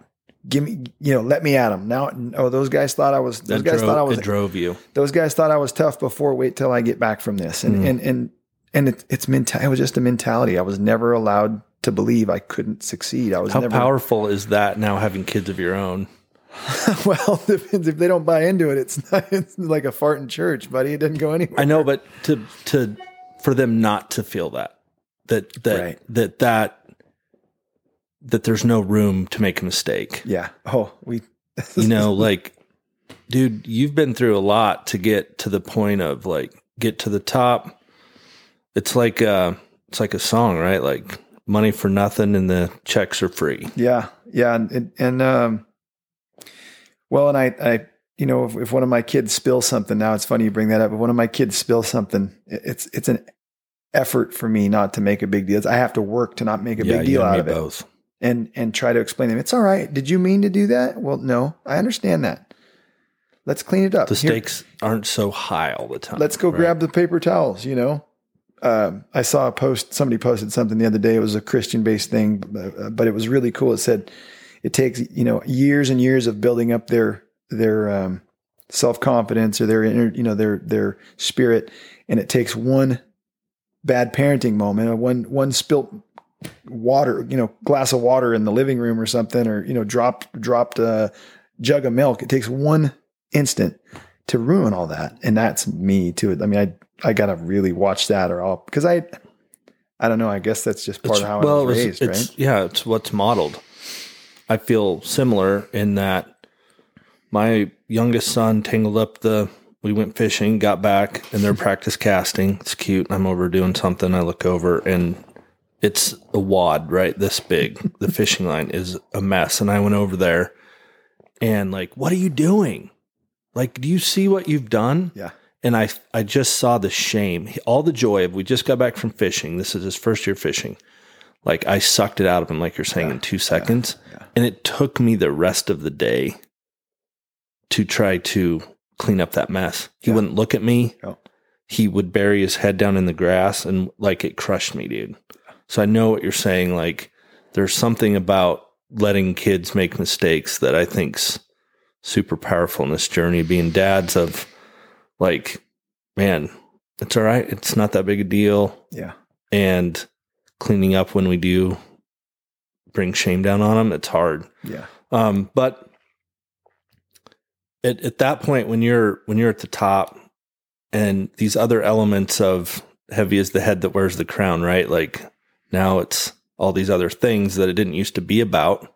Give me, you know, let me at them. Now, oh, those guys thought I was, those That guys drove, thought I was it drove you. those guys thought I was tough before. Wait till I get back from this, and Mhm. and and and it, it's mental. It was just a mentality. I was never allowed to believe I couldn't succeed. I was How never. powerful is that now having kids of your own? well, if they don't buy into it. It's not. It's like a fart in church, buddy. It doesn't go anywhere. I know, but to to for them not to feel that that that Right. that that that there's no room to make a mistake. Yeah. Oh, we. You know, like dude, you've been through a lot to get to the point of like get to the top. It's like uh it's like a song, right? Like money for nothing and the checks are free. Yeah, yeah, and and, and um, well, and I, I, you know, if, if one of my kids spills something, now it's funny you bring that up. If one of my kids spills something, it- it's it's an effort for me not to make a big deal. I have to work to not make a yeah, big deal out of it, both. and and try to explain to them. It's all right. Did you mean to do that? Well, no, I understand that. Let's clean it up. The Here- stakes aren't so high all the time. let's go right? grab the paper towels you know um, i saw a post somebody posted something the other day it was a christian based thing uh, but it was really cool it said it takes you know years and years of building up their their um, self-confidence or their inner you know their their spirit and it takes one bad parenting moment or one one spilt water you know glass of water in the living room or something or you know dropped dropped a jug of milk it takes one instant to ruin all that. And that's me too. I mean, I, I gotta really watch that or I'll, cause I, I don't know. I guess that's just part It's- of how I well, was it's- raised, it's, right? Yeah, it's what's modeled. I feel similar in that my youngest son tangled up the. We went fishing, got back, and they're practice casting. It's cute. I'm over doing something. I look over, and it's a wad, right? This big. the fishing line is a mess, and I went over there, and like, what are you doing? Like, do you see what you've done? Yeah. and I I just saw the shame, all the joy of we just got back from fishing. This is his first year fishing. Like I sucked it out of him, like you're saying, in two seconds, yeah. and it took me the rest of the day to try to clean up that mess. He Yeah. wouldn't look at me. Oh. He would bury his head down in the grass, and like it crushed me, dude. So I know what you're saying. Like there's something about letting kids make mistakes that I think's super powerful in this journey. Being dads of like, man, it's all right. It's not that big a deal. Yeah. And cleaning up when we do bring shame down on them, it's hard. Yeah. Um, but at, at that point, when you're when you're at the top, and these other elements of heavy is the head that wears the crown, right? Like now it's all these other things that it didn't used to be about.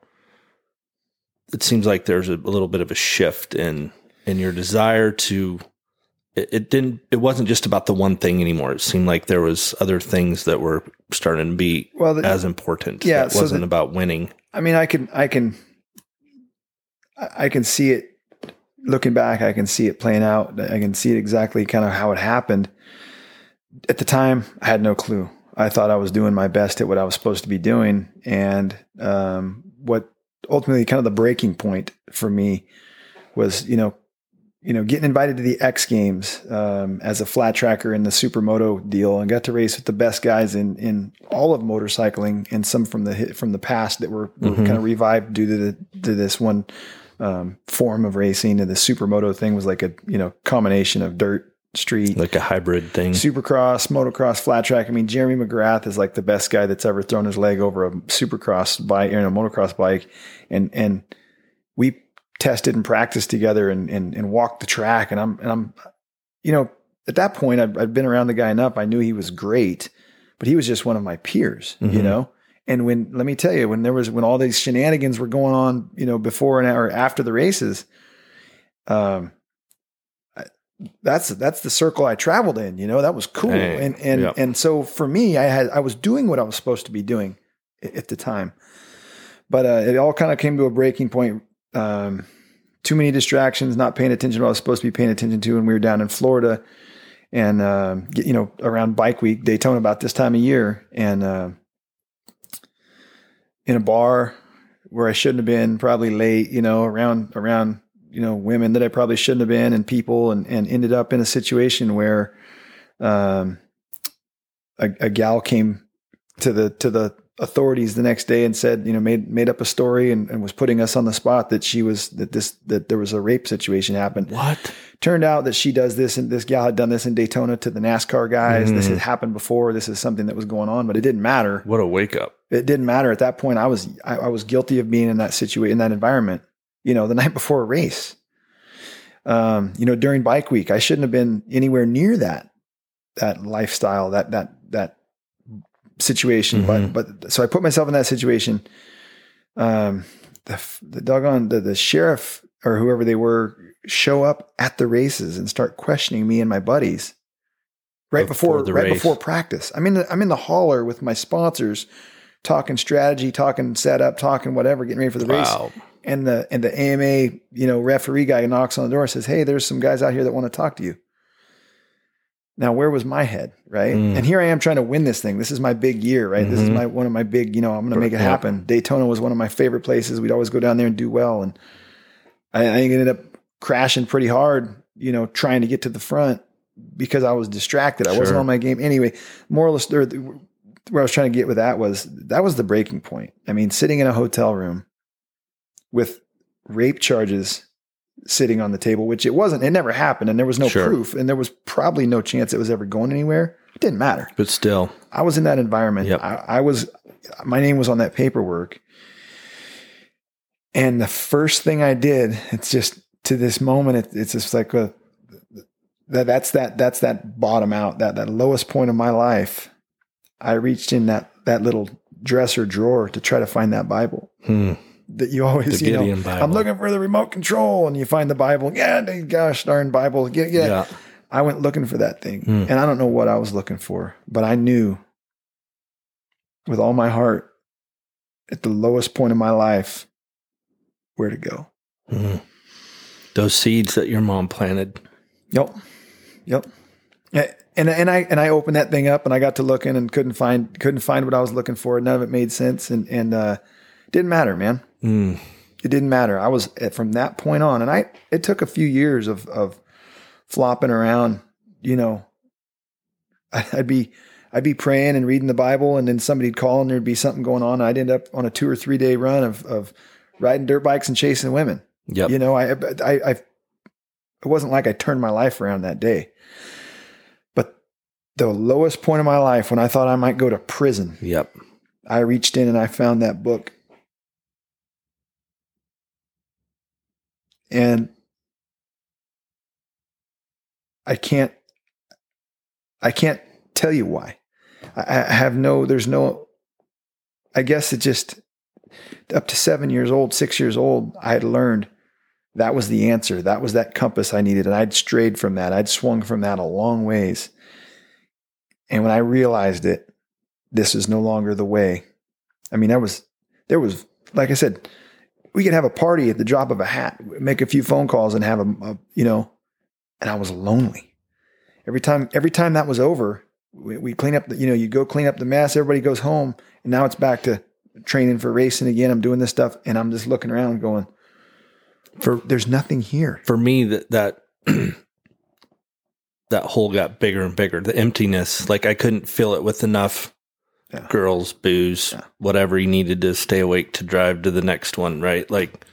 It seems like there's a, a little bit of a shift in in your desire to. It, it didn't. It wasn't just about the one thing anymore. It seemed like there was other things that were starting to be Well, the, as important. Yeah, it so wasn't the- about winning. I mean, I can, I can, I I can see it looking back. I can see it playing out. I can see it exactly kind of how it happened. At the time, I had no clue. I thought I was doing my best at what I was supposed to be doing, and um, what ultimately kind of the breaking point for me was, you know, you know, getting invited to the X Games um, as a flat tracker in the supermoto deal, and got to race with the best guys in in all of motorcycling, and some from the from the past that were, were Mhm. kind of revived due to the to this one um, form of racing. And the supermoto thing was like a you know combination of dirt, street, Like a hybrid thing. supercross, motocross, flat track. I mean, Jeremy McGrath is like the best guy that's ever thrown his leg over a supercross bike or a motocross bike. And, and we tested and practiced together and, and, and walked the track. And I'm, and I'm, you know, at that point I'd, I'd been around the guy enough. I knew he was great, but he was just one of my peers, you Mhm. know? And when, let me tell you, when there was, when all these shenanigans were going on, you know, before and or after the races, um, that's that's the circle I traveled in. You know, that was cool. Hey, and and yep. and so for me, I had I was doing what I was supposed to be doing at the time, but uh, it all kind of came to a breaking point. Um, too many distractions, not paying attention to what I was supposed to be paying attention to. And we were down in Florida, and uh, you know around Bike Week, Daytona, about this time of year, and uh, in a bar where I shouldn't have been, probably late. You know, around around you know women that I probably shouldn't have been, and people, and and ended up in a situation where um, a, a gal came to the to the authorities the next day and said, you know, made made up a story and, and was putting us on the spot that she was that this that there was a rape situation happened. What? Turned out that she does this and this gal had done this in Daytona to the NASCAR guys. This Mm. had happened before. This is something that was going on, but it didn't matter. What a wake up. It didn't matter at that point. I was I, I was guilty of being in that situation in that environment. You know, the night before a race. Um, you know, during bike week, I shouldn't have been anywhere near that that lifestyle, that that that situation. Mhm. But but so I put myself in that situation. Um, the the doggone the, the sheriff or whoever they were show up at the races and start questioning me and my buddies right Before before, right race. before practice. I'm in the, I'm in the hauler with my sponsors, talking strategy, talking setup, talking whatever, getting ready for the race and the and the AMA, you know, referee guy knocks on the door and says, "Hey, there's some guys out here that want to talk to you." Now, where was my head, right? Mm. And here I am trying to win this thing. This is my big year, right? This is Mhm. my one of my big, you know, I'm going to make it happen. Daytona was one of my favorite places. We'd always go down there and do well, and I, I ended up crashing pretty hard, you know, trying to get to the front because I was distracted. I wasn't on my game anyway. Moral of the where I was trying to get with that was that was the breaking point. I mean, sitting in a hotel room with rape charges sitting on the table, which it wasn't, it never happened, and there was no Sure. proof, and there was probably no chance it was ever going anywhere. It didn't matter. But still, I was in that environment. Yep. I, I was, my name was on that paperwork. And the first thing I did, it's just to this moment, it, it's just like a, that that's that that's that bottom out that that lowest point of my life. I reached in that that little dresser drawer to try to find that Bible hmm, that you always the you know. Bible. I'm looking for the remote control, and you find the Bible. Yeah, gosh darn Bible. Yeah, yeah. yeah. I went looking for that thing, Hmm. and I don't know what I was looking for, but I knew with all my heart at the lowest point of my life where to go. Mhm. Those seeds that your mom planted. Yep, yep. Yeah, And and I and I opened that thing up, and I got to looking and couldn't find couldn't find what I was looking for. None of it made sense, and and uh, didn't matter, man. Mm. it didn't matter. I was from that point on, and I it took a few years of of flopping around. You know, I'd be I'd be praying and reading the Bible, and then somebody'd call, and there'd be something going on. I'd end up on a two or three day run of of riding dirt bikes and chasing women. Yep. You know, I I I it wasn't like I turned my life around that day, the lowest point of my life when I thought I might go to prison. Yep. I reached in and I found that book. And I can't I can't tell you why. I, I have no there's no I guess it just up to seven years old, six years old, I had learned that was the answer. That was that compass I needed. And I'd strayed from that. I'd swung from that a long ways. And when I realized it, this is no longer the way. I mean, that was, there was, like I said, we could have a party at the drop of a hat, make a few phone calls and have a, a you know, and I was lonely. Every time, every time that was over, we, we clean up the, you know, you go clean up the mess, everybody goes home, and now it's back to training for racing again. I'm doing this stuff, and I'm just looking around going, For there's nothing here. for me that that that hole got bigger and bigger. The emptiness, like I couldn't fill it with enough Yeah. girls, booze, Yeah. whatever you needed to stay awake to drive to the next one, right? Like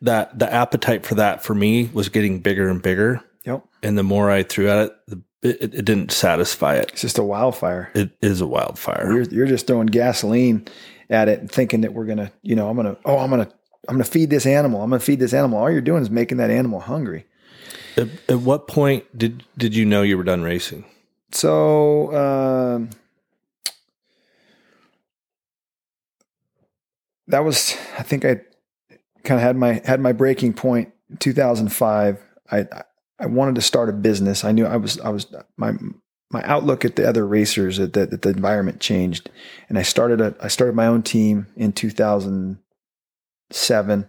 that the appetite for that for me was getting bigger and bigger. Yep. And the more I threw at it, the, it, it didn't satisfy it. It's just a wildfire. It is a wildfire. You're, you're just throwing gasoline at it and thinking that we're gonna, you know, I'm gonna, oh, I'm gonna, I'm gonna feed this animal. I'm gonna feed this animal. All you're doing is making that animal hungry. At, at what point did did you know you were done racing? So, um, that was, I think I kind of had my had my breaking point. in 2005. I I wanted to start a business. I knew I was I was my my outlook at the other racers at the, that the environment changed, and I started a I started my own team in 2007.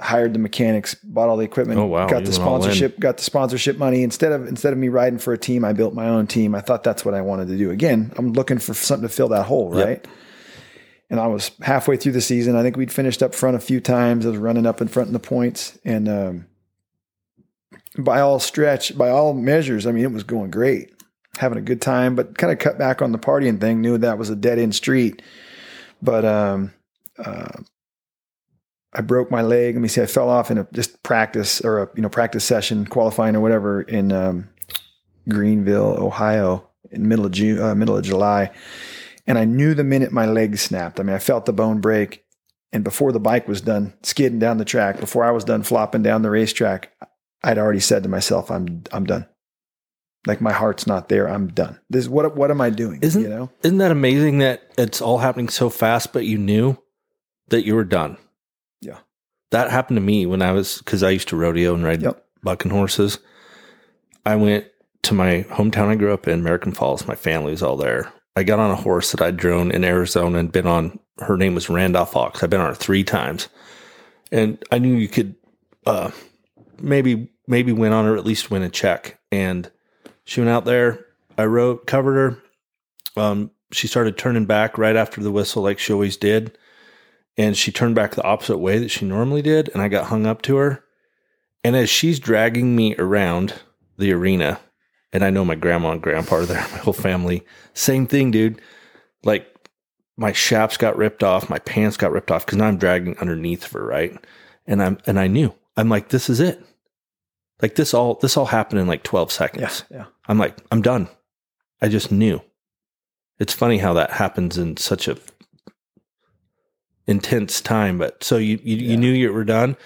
Hired the mechanics, bought all the equipment, Oh, wow. got You the went all in. sponsorship, got the sponsorship money. Instead of instead of me riding for a team, I built my own team. I thought that's what I wanted to do. Again, I'm looking for something to fill that hole, Yep. right? And I was halfway through the season. I think we'd finished up front a few times. I was running up in front in the points, and um, by all stretch, by all measures, I mean it was going great, having a good time. But kind of cut back on the partying thing. Knew that was a dead end street. But um, uh, I broke my leg. Let me see. I fell off in a just practice or a you know practice session, qualifying or whatever in um, Greenville, Ohio, in middle of June, uh, middle of July. And I knew the minute my leg snapped. I mean, I felt the bone break. And before the bike was done skidding down the track, before I was done flopping down the racetrack, I'd already said to myself, "I'm I'm done. Like my heart's not there. I'm done. This what what am I doing? Isn't- you know? Isn't that amazing that it's all happening so fast, but you knew that you were done? That happened to me when I was, because I used to rodeo and ride Yep. bucking horses. I went to my hometown I grew up in, American Falls. My family was all there. I got on a horse that I'd drone in Arizona and been on. Her name was Randolph Fox. I've been on her three times. And I knew you could uh, maybe maybe win on her, at least win a check. And she went out there. I rode, covered her. Um, she started turning back right after the whistle, like she always did. And she turned back the opposite way that she normally did. And I got hung up to her. And as she's dragging me around the arena, and I know my grandma and grandpa are there, my whole family, same thing, dude. Like my shafts got ripped off, my pants got ripped off because now I'm dragging underneath of her, right? And I'm and I knew. I'm like, this is it. Like this all this all happened in like 12 seconds. Yeah, yeah. I'm like, I'm done. I just knew. It's funny how that happens in such a intense time. But so you you, Yeah. you knew you were done.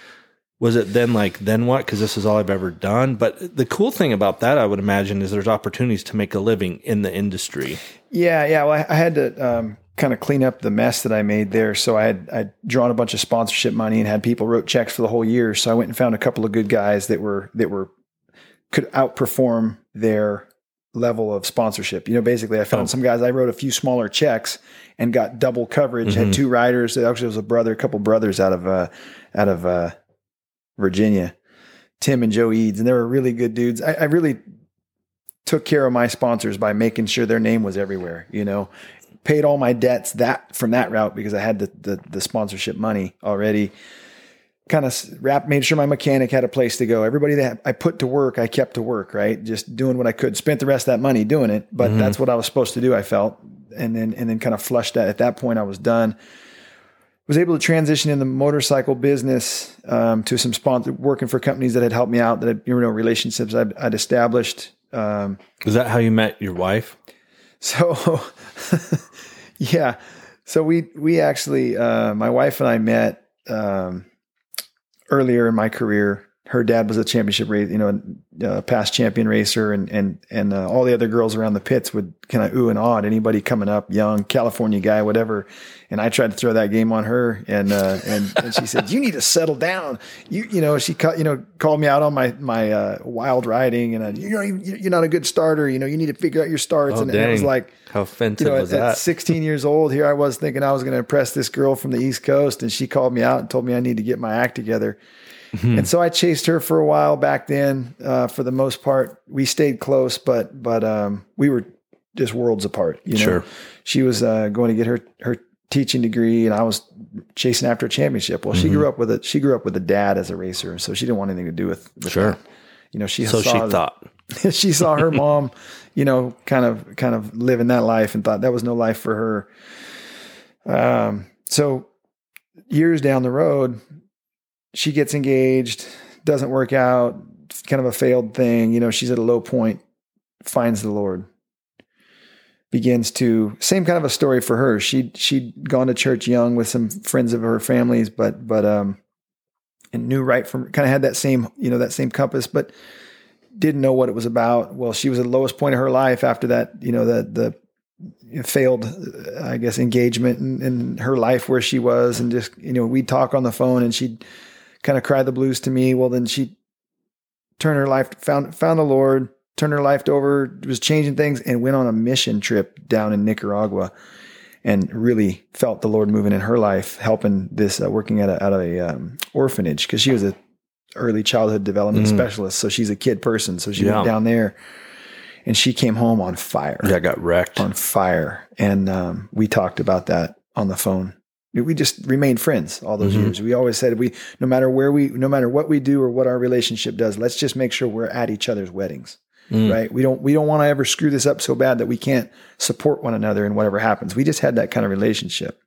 Was it then like then what? Because this is all I've ever done. But the cool thing about that, I would imagine, is there's opportunities to make a living in the industry. Yeah, yeah. Well, I, I had to um, kind of clean up the mess that I made there. So I had I'd drawn a bunch of sponsorship money and had people wrote checks for the whole year. So I went and found a couple of good guys that were that were could outperform their level of sponsorship. You know, basically, I found Oh. some guys. I wrote a few smaller checks and got double coverage. Had two riders. Actually, it was a brother, a couple brothers out of uh, out of uh, Virginia, Tim and Joe Eads, and they were really good dudes. I, I really took care of my sponsors by making sure their name was everywhere. You know, paid all my debts that from that route because I had the the, the sponsorship money already. Kind of wrap, made sure my mechanic had a place to go. Everybody that I put to work, I kept to work. Right, just doing what I could. Spent the rest of that money doing it, but Mhm. that's what I was supposed to do. I felt, and then and then kind of flushed that. At that point, I was done was able to transition in the motorcycle business um, to some sponsor working for companies that had helped me out that had, you know relationships I'd, I'd established. Um, Is that how you met your wife? so yeah, so we we actually uh, my wife and I met um, earlier in my career. Her dad was a championship race, you know, a past champion racer, and and and uh, all the other girls around the pits would kind of ooh and ah at anybody coming up, young California guy, whatever. And I tried to throw that game on her, and uh, and and she said, "You need to settle down." You you know she cut you know called me out on my my uh, wild riding, and you know you're not a good starter. You know you need to figure out your starts. Oh, and, and it was like How offensive you know, was at, at that? 16 years old, here I was thinking I was going to impress this girl from the East Coast, and she called me out and told me I need to get my act together. Hmm. And so I chased her for a while back then. Uh, for the most part, we stayed close, but but um, we were just worlds apart. You know, Sure. she was uh, going to get her her teaching degree, and I was chasing after a championship. Well, Mm-hmm. she grew up with a she grew up with a dad as a racer, so she didn't want anything to do with, with Sure. that. You know, she So she the- thought. she saw her mom, you know, kind of kind of living that life and thought that was no life for her. Um, so years down the road, she gets engaged, doesn't work out, kind of a failed thing. You know, she's at a low point, finds the Lord, begins to same kind of a story for her. She she'd gone to church young with some friends of her families, but but um, and knew right from kind of had that same you know that same compass, but didn't know what it was about. Well, she was at the lowest point of her life after that, you know, the the failed, I guess, engagement in, in her life where she was, and just you know, we'd talk on the phone, and she'd kind of cry the blues to me. Well, then she turned her life, found found the Lord, turned her life over, was changing things, and went on a mission trip down in Nicaragua, and really felt the Lord moving in her life, helping this uh, working at a at a um, orphanage because she was a early childhood development specialist, so she's a kid person, so she Yeah. went down there, and she came home on fire Yeah, I got wrecked. on fire. And um, we talked about that on the phone. We just remained friends all those Mhm. years. We always said we, no matter where we, no matter what we do or what our relationship does, let's just make sure we're at each other's weddings, Mm. right? We don't, we don't want to ever screw this up so bad that we can't support one another in whatever happens. We just had that kind of relationship.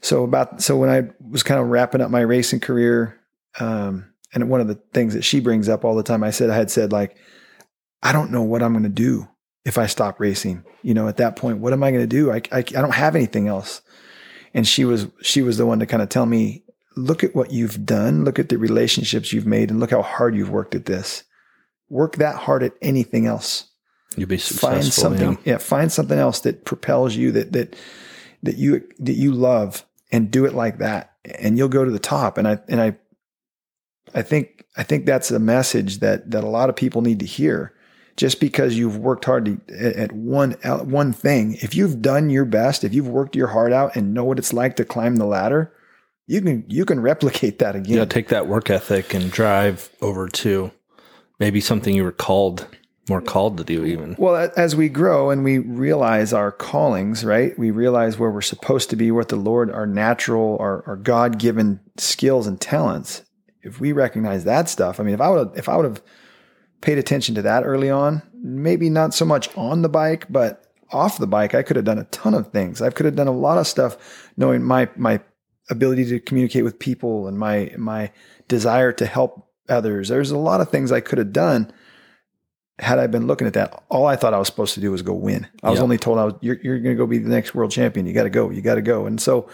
So about, so when I was kind of wrapping up my racing career, um, and one of the things that she brings up all the time, I said, I had said like, I don't know what I'm going to do if I stop racing. You know, at that point, what am I going to do? I, I, I don't have anything else. And she was, she was the one to kind of tell me, look at what you've done. Look at the relationships you've made and look how hard you've worked at this. Work that hard at anything else. You'll be successful. Find something. yeah. Yeah. Find something else that propels you that, that, that you, that you love and do it like that. And you'll go to the top. And I, and I, I think, I think that's a message that, that a lot of people need to hear just because you've worked hard to, at at one one thing, if you've done your best, if you've worked your heart out and know what it's like to climb the ladder, you can you can replicate that again. Yeah, take that work ethic and drive over to maybe something you were called, more called to do, even. Well, as we grow and we realize our callings, right? We realize where we're supposed to be, what the Lord, our natural, our, our God given skills and talents. If we recognize that stuff, I mean, if I would, if I would have paid attention to that early on, maybe not so much on the bike, but off the bike, I could have done a ton of things. I could have done a lot of stuff, knowing my my ability to communicate with people and my my desire to help others. There's a lot of things I could have done had I been looking at that, all I thought I was supposed to do was go win. I was Yeah. only told I was you're, you're going to go be the next world champion. You got to go. You got to go. And so,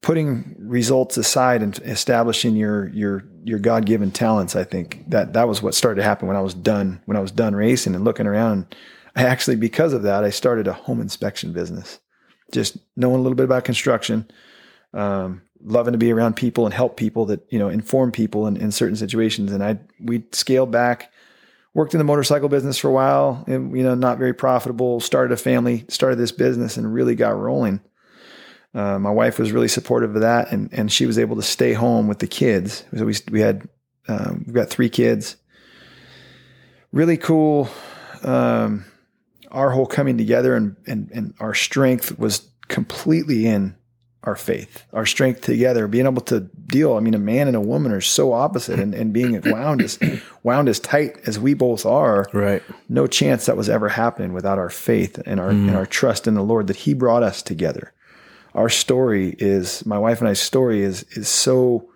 putting results aside and establishing your your your God given talents, I think that that was what started to happen when I was done when I was done racing and looking around. I actually, because of that, I started a home inspection business. Just knowing a little bit about construction, um, loving to be around people and help people that you know inform people in, in certain situations. And I we scaled back worked in the motorcycle business for a while and you know not very profitable started a family started this business and really got rolling uh, my wife was really supportive of that and and she was able to stay home with the kids so we, we had um, we've got three kids really cool um, our whole coming together and, and and our strength was completely in our faith, our strength together, being able to deal. I mean, a man and a woman are so opposite, and, and being wound as wound as tight as we both are, Right. no chance that was ever happening without our faith and our and our trust in the Lord that He brought us together. Our story is my wife and I's story is is so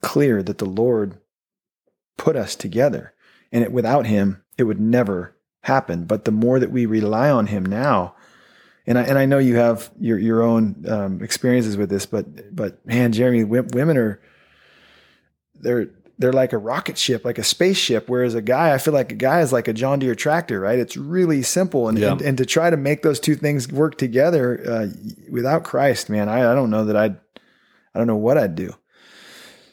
clear that the Lord put us together, and it, without Him, it would never happen. But the more that we rely on Him now, and I and I know you have your your own um, experiences with this, but but man, Jeremy, women are they're they're like a rocket ship, like a spaceship. Whereas a guy, I feel like a guy is like a John Deere tractor, right? It's really simple, and Yeah. and, and to try to make those two things work together uh, without Christ, man, I, I don't know that I'd I don't know what I'd do.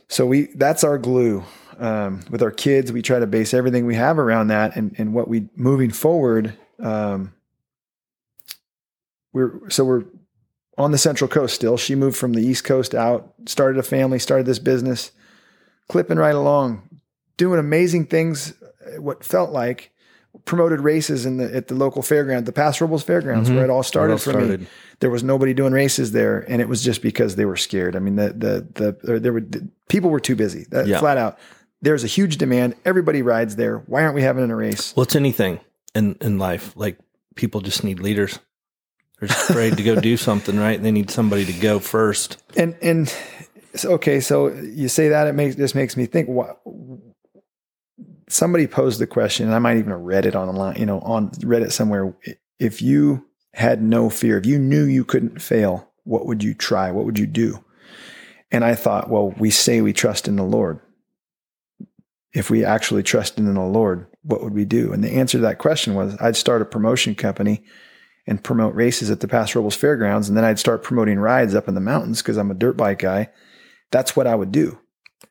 So we that's our glue. Um, with our kids, we try to base everything we have around that, and and what we moving forward. Um, we're so we're on the Central Coast still. She moved from the East Coast out, started a family, started this business, clipping right along, doing amazing things. uh, What felt like promoted races in the at the local fairground, the Paso Robles Fairgrounds, Mhm. where it all started all for started. me. There was nobody doing races there, and it was just because they were scared. I mean, the the the there were the, people were too busy, that, Yeah. flat out. There's a huge demand. Everybody rides there. Why aren't we having a race? Well, it's anything in, in life. Like people just need leaders. They're just afraid to go do something, right? They need somebody to go first. and and okay, so you say that it makes this makes me think. What somebody posed the question, and I might even have read it online, you know, on Reddit somewhere. If you had no fear, if you knew you couldn't fail, what would you try? What would you do? And I thought, well, we say we trust in the Lord. If we actually trusted in the Lord, what would we do? And the answer to that question was I'd start a promotion company and promote races at the Paso Robles Fairgrounds. And then I'd start promoting rides up in the mountains because I'm a dirt bike guy. That's what I would do.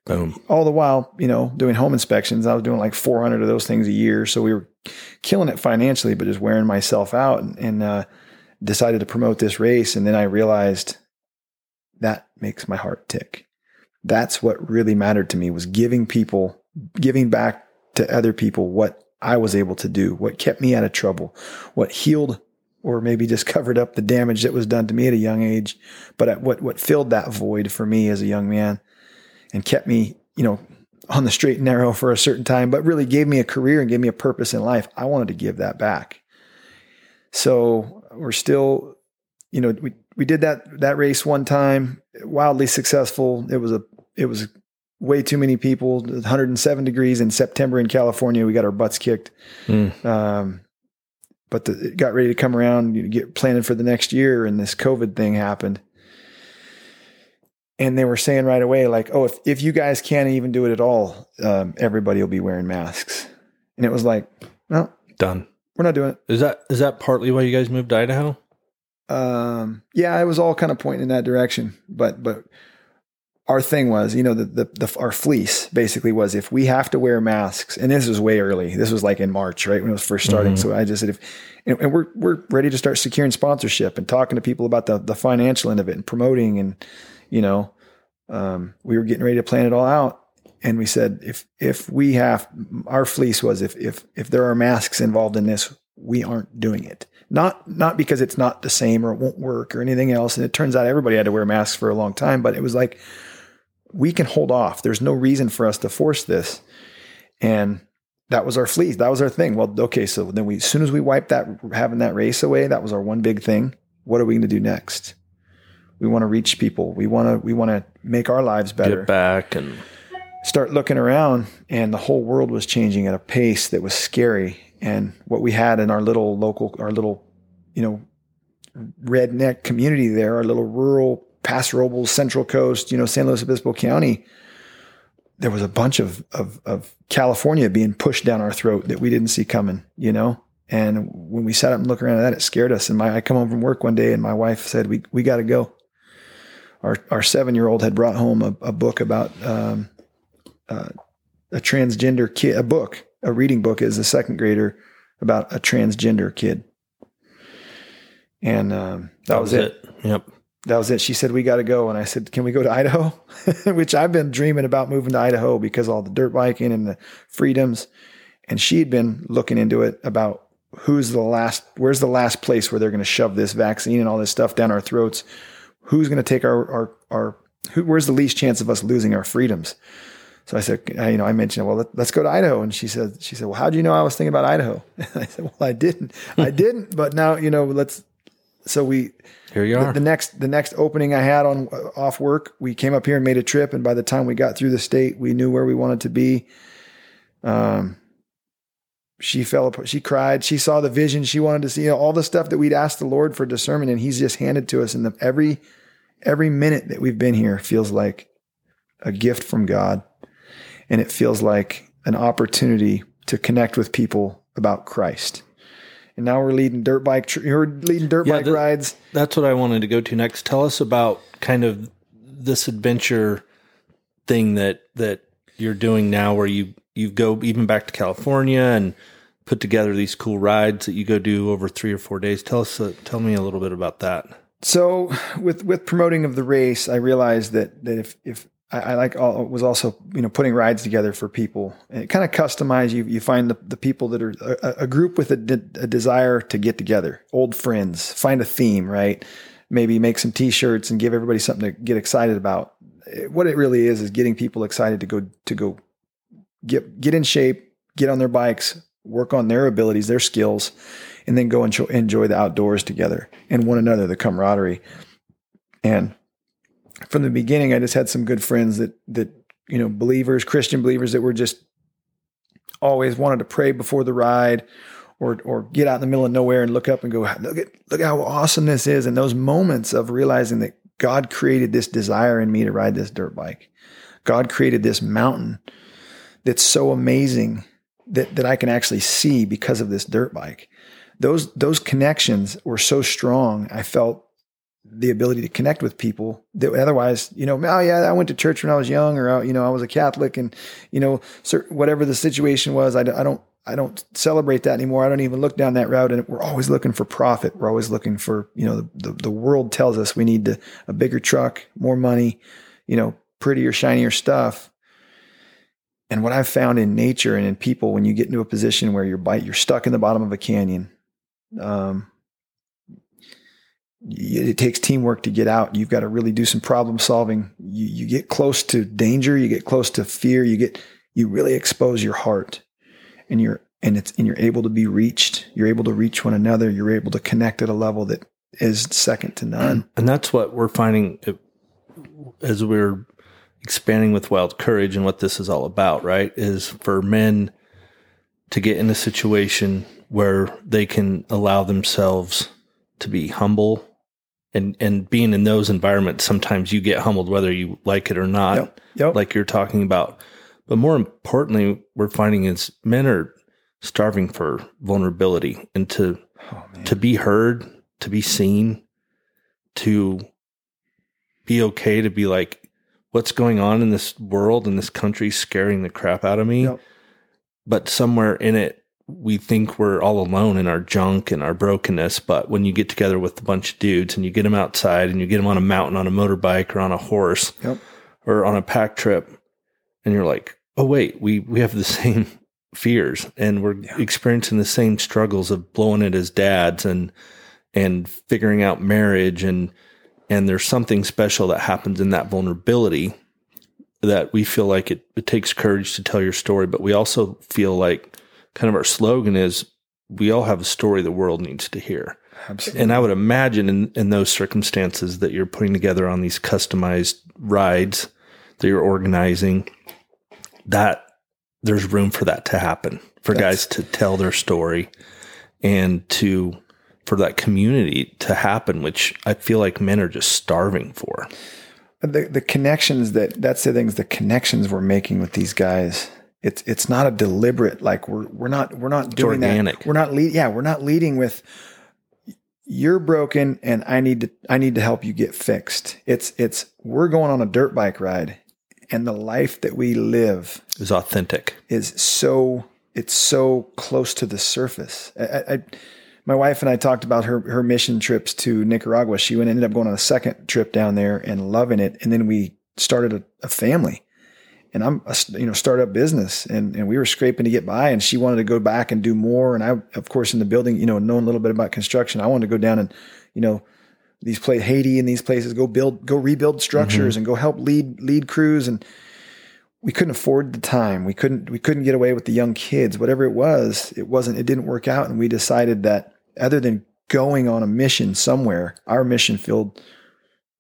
Boom. all the while, you know, doing home inspections. I was doing like 400 of those things a year. So we were killing it financially, but just wearing myself out and, and uh, decided to promote this race. And then I realized that makes my heart tick. That's what really mattered to me was giving people, giving back to other people what I was able to do, what kept me out of trouble, what healed or maybe just covered up the damage that was done to me at a young age, but what, what filled that void for me as a young man and kept me, you know, on the straight and narrow for a certain time, but really gave me a career and gave me a purpose in life. I wanted to give that back. So we're still, you know, we, we did that, that race one time, wildly successful. It was a, it was way too many people, 107 degrees in September in California. We got our butts kicked. Mm. Um, but the, it got ready to come around, you know, get planning for the next year, and this COVID thing happened and they were saying right away, like, oh, if, if you guys can't even do it at all, um, everybody will be wearing masks. And it was like, well, Done. we're not doing it. Is that is that partly why you guys moved to Idaho? Um, yeah, it was all kind of pointing in that direction. But but our thing was, you know, the, the the our fleece basically was if we have to wear masks, and this was way early. This was like in March, right when it was first starting. Mhm. So I just said, if and, and we're we're ready to start securing sponsorship and talking to people about the the financial end of it and promoting and you know, um, we were getting ready to plan it all out. And we said, if if we have our fleece was if if if there are masks involved in this, we aren't doing it. Not not because it's not the same or it won't work or anything else. And it turns out everybody had to wear masks for a long time, but it was like we can hold off. There's no reason for us to force this. And that was our fleece. That was our thing. Well, okay, so then we as soon as we wiped that having that race away, that was our one big thing. What are we going to do next? We want to reach people. We want to we want to make our lives better Get back and start looking around and the whole world was changing at a pace that was scary and what we had in our little local our little you know redneck community there our little rural Paso Robles Central Coast you know San Luis Obispo County there was a bunch of, of of California being pushed down our throat that we didn't see coming you know and when we sat up and looked around at that it scared us and my I come home from work one day and my wife said we we got to go our our seven year old had brought home a, a book about um, uh, a transgender kid, a book, a reading book as a second grader about a transgender kid. And um, that, was, it. Yep. That was it. She said, We got to go. And I said, Can we go to Idaho? Which I've been dreaming about moving to Idaho because all the dirt biking and the freedoms. And she had been looking into it about who's the last, where's the last place where they're going to shove this vaccine and all this stuff down our throats? Who's going to take our, our, our, who, where's the least chance of us losing our freedoms? So I said, you know, I mentioned, well, let, us go to Idaho. And she said, she said, well, how do you know I was thinking about Idaho? And I said, well, I didn't, I didn't, but now, you know, let's, so we, Here you the, are. the next, the next opening I had on off work, we came up here and made a trip. And by the time we got through the state, we knew where we wanted to be. Um, she fell apart. She cried. She saw the vision she wanted to see. You know, all the stuff that we'd asked the Lord for discernment, and He's just handed to us. And the, every every minute that we've been here feels like a gift from God, and it feels like an opportunity to connect with people about Christ. And now we're leading dirt bike. Tr- we're leading dirt Yeah, bike rides. That's what I wanted to go to next. Tell us about kind of this adventure thing that that you're doing now where you you go even back to California and put together these cool rides that you go do over 3 or 4 days. Tell us uh, tell me a little bit about that. So with with promoting of the race, I realized that that if if I, I like all, was also you know putting rides together for people. And kind of customize you you find the, the people that are a, a group with a, de- a desire to get together old friends find a theme right? Maybe make some t-shirts and give everybody something to get excited about. Eh, what it really is is getting people excited to go to go get get in shape get on their bikes work on their abilities their skills and then go enjoy, enjoy the outdoors together and one another, the camaraderie. And from the beginning, I just had some good friends that that you know believers, Christian believers that were just always wanted to pray before the ride, or or get out in the middle of nowhere and look up and go, look at look how awesome this is. And those moments of realizing that God created this desire in me to ride this dirt bike. God created this mountain that's so amazing that that I can actually see because of this dirt bike those those connections were so strong. I felt the ability to connect with people that otherwise, you know, oh yeah, I went to church when I was young, or you know, I was a Catholic, and you know, whatever the situation was, I, I don't, I don't celebrate that anymore. I don't even look down that route, and we're always looking for profit. We're always looking for, you know, the the, the world tells us we need to, a bigger truck, more money, you know, prettier, shinier stuff. And what I've found in nature and in people, when you get into a position where you're bite, you're stuck in the bottom of a canyon. Um, it takes teamwork to get out. You've got to really do some problem solving. You, you get close to danger. You get close to fear. You get, you really expose your heart and you're, and it's, and you're able to be reached. You're able to reach one another. You're able to connect at a level that is second to none. And that's what we're finding as we're expanding with wild courage and what this is all about, right? Is for men to get in a situation where they can allow themselves to be humble and and being in those environments sometimes you get humbled whether you like it or not yep. Yep. like you're talking about but more importantly we're finding is men are starving for vulnerability and to oh, to be heard to be seen to be okay to be like what's going on in this world and this country scaring the crap out of me yep. but somewhere in it we think we're all alone in our junk and our brokenness. But when you get together with a bunch of dudes and you get them outside and you get them on a mountain on a motorbike or on a horse yep. or on a pack trip, and you're like, oh, wait, we, we have the same fears and we're yeah. experiencing the same struggles of blowing it as dads and, and figuring out marriage and, and there's something special that happens in that vulnerability that we feel like it, it takes courage to tell your story, but we also feel like kind of our slogan is we all have a story the world needs to hear. Absolutely. And I would imagine in, in those circumstances that you're putting together on these customized rides that you're organizing, that there's room for that to happen, for That's, guys to tell their story and to for that community to happen, which I feel like men are just starving for. The the connections that that's the things the connections we're making with these guys it's it's not a deliberate like we're we're not we're not doing that. We're not lead. Yeah, we're not leading with you're broken and I need to I need to help you get fixed. It's it's we're going on a dirt bike ride and the life that we live is authentic. Is so it's so close to the surface. I, I, my wife and I talked about her her mission trips to Nicaragua. She went ended up going on a second trip down there and loving it, and then we started a, a family and I'm a you know startup business and, and we were scraping to get by and she wanted to go back and do more and I of course in the building you know knowing a little bit about construction I wanted to go down and you know these place Haiti and these places go build go rebuild structures mm-hmm. and go help lead lead crews and we couldn't afford the time we couldn't we couldn't get away with the young kids whatever it was it wasn't it didn't work out and we decided that other than going on a mission somewhere our mission field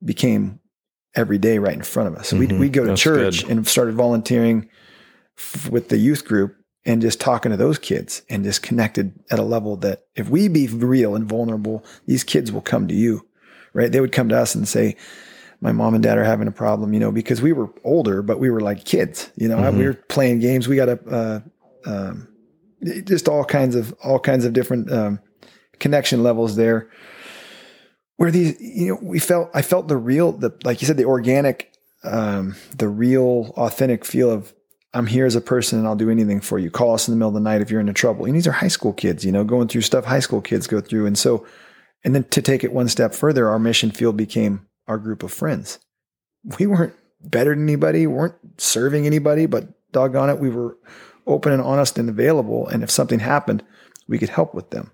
became every day right in front of us. Mm-hmm. We'd, we'd go to That's church good. and started volunteering f- with the youth group and just talking to those kids and just connected at a level that if we be real and vulnerable, these kids will come to you, right? They would come to us and say, my mom and dad are having a problem, you know, because we were older, but we were like kids, you know, mm-hmm. we were playing games. We got a, uh, um, just all kinds of, all kinds of different, um, connection levels there where these you know we felt I felt the real the like you said the organic um, the real authentic feel of I'm here as a person and I'll do anything for you. Call us in the middle of the night if you're into trouble. And these are high school kids, you know, going through stuff high school kids go through. And so, and then to take it one step further, our mission field became our group of friends. We weren't better than anybody, weren't serving anybody, but doggone it, we were open and honest and available. And if something happened, we could help with them.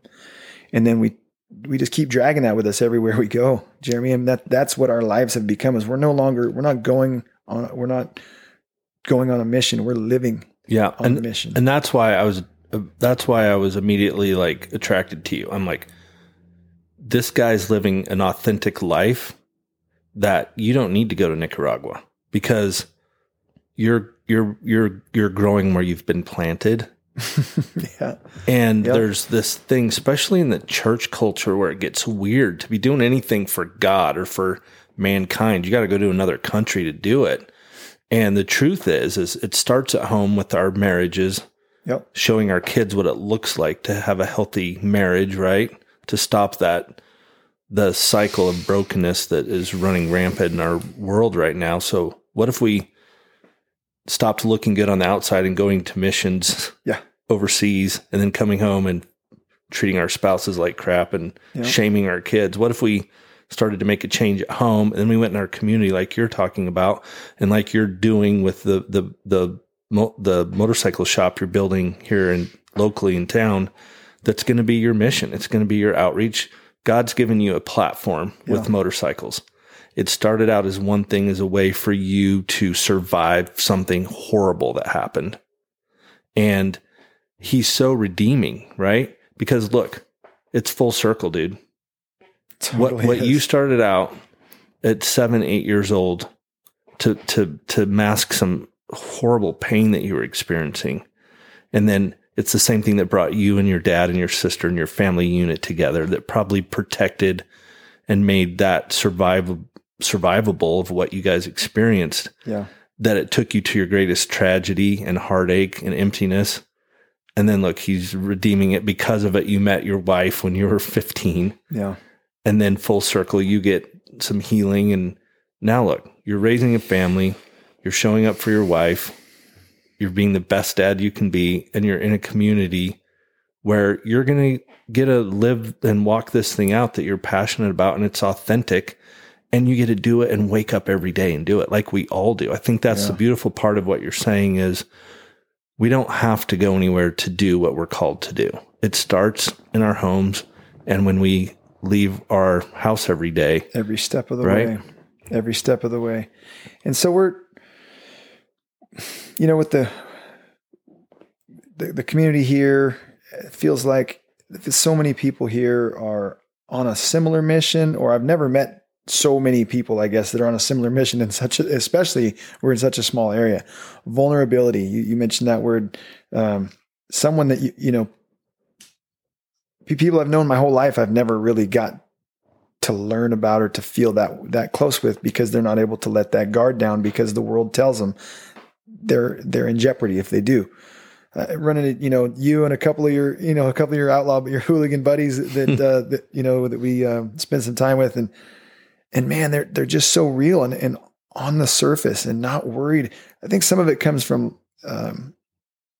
And then we we just keep dragging that with us everywhere we go, Jeremy. And that that's what our lives have become. Is we're no longer we're not going on we're not going on a mission. We're living yeah on and, mission. And that's why I was that's why I was immediately like attracted to you. I'm like, this guy's living an authentic life that you don't need to go to Nicaragua because you're you're you're you're growing where you've been planted yeah. And yep. there's this thing, especially in the church culture, where it gets weird to be doing anything for God or for mankind. You got to go to another country to do it. And the truth is, is it starts at home with our marriages, yep. showing our kids what it looks like to have a healthy marriage, right? To stop that the cycle of brokenness that is running rampant in our world right now. So, what if we stopped looking good on the outside and going to missions Yeah. overseas and then coming home and treating our spouses like crap and Yeah. shaming our kids? What if we started to make a change at home and then we went in our community like you're talking about and like you're doing with the the the the motorcycle shop you're building here in locally in town that's going to be your mission. It's going to be your outreach. God's given you a platform with motorcycles. It started out as one thing as a way for you to survive something horrible that happened. And he's so redeeming, right? Because look, it's full circle, dude. What Totally what you started out at 7 8 years old to to to mask some horrible pain that you were experiencing. And then it's the same thing that brought you and your dad and your sister and your family unit together that probably protected and made that survival survivable of what you guys experienced. Yeah. that it took you to your greatest tragedy and heartache and emptiness. And then look he's redeeming it because of it. You met your wife when you were 15 Yeah. and then full circle you get some healing. And now look you're raising a family. You're showing up for your wife. You're being the best dad you can be. And you're in a community where you're going to get to live and walk this thing out that you're passionate about. And it's authentic and you get to do it and wake up every day and do it like we all do. I think that's the beautiful part of what you're saying is we don't have to go anywhere to do what we're called to do. It starts in our homes and when we leave our house every day. Every step of the Right? way. Every step of the way. And so we're you know with the the, the community here it feels like so many people here are on a similar mission or i've never met so many people i guess that are on a similar mission in such a, especially we're in such a small area vulnerability you, you mentioned that word um, someone that you, you know people i've known my whole life i've never really got to learn about or to feel that that close with because they're not able to let that guard down because the world tells them they're they're in jeopardy if they do. Uh, running it, you know, you and a couple of your, you know, a couple of your outlaw, but your hooligan buddies that, uh, that you know that we uh, spend some time with, and and man, they're they're just so real and and on the surface and not worried. I think some of it comes from um,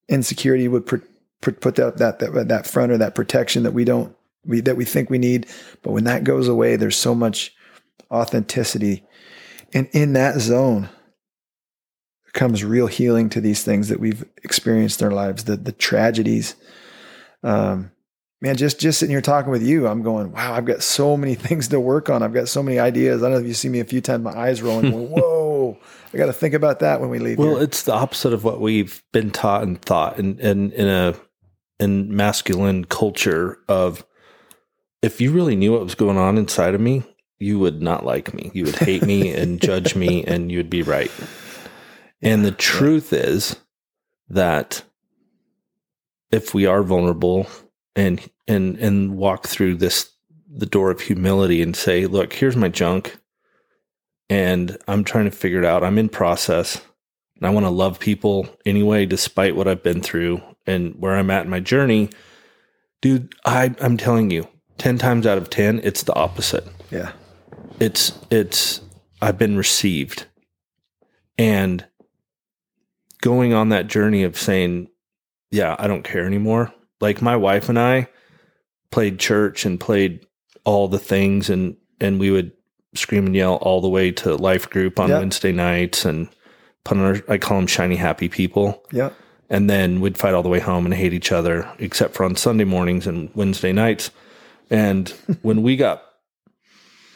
insecurity would put put, put that, that that that front or that protection that we don't we that we think we need, but when that goes away, there's so much authenticity, and in that zone comes real healing to these things that we've experienced in our lives, the the tragedies. Um, man, just just sitting here talking with you, I'm going, wow, I've got so many things to work on. I've got so many ideas. I don't know if you see me a few times, my eyes rolling. going, Whoa, I got to think about that when we leave. Well, here. it's the opposite of what we've been taught and thought in, in, in a in masculine culture of if you really knew what was going on inside of me, you would not like me. You would hate me and judge me and you would be right. And the truth is that if we are vulnerable and and and walk through this the door of humility and say, look, here's my junk and I'm trying to figure it out. I'm in process. And I want to love people anyway, despite what I've been through and where I'm at in my journey. Dude, I, I'm telling you, 10 times out of 10, it's the opposite. yeah, It's, it's, I've been received. And going on that journey of saying, yeah, I don't care anymore. Like my wife and I played church and played all the things and, and we would scream and yell all the way to life group on Yep. Wednesday nights and put on our, I call them shiny happy people. yeah, And then we'd fight all the way home and hate each other, except for on Sunday mornings and Wednesday nights. And when we got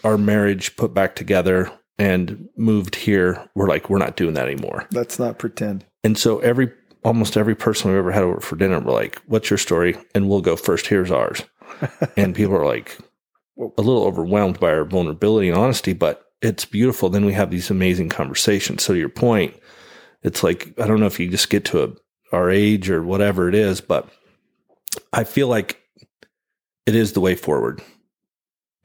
our marriage put back together and moved here, we're like, we're not doing that anymore. let's not pretend. And so every almost every person we've ever had over for dinner, we're like, "What's your story?" And we'll go first. Here's ours. and people are like a little overwhelmed by our vulnerability and honesty, but it's beautiful. Then we have these amazing conversations. So to your point, it's like I don't know if you just get to a, our age or whatever it is, but I feel like it is the way forward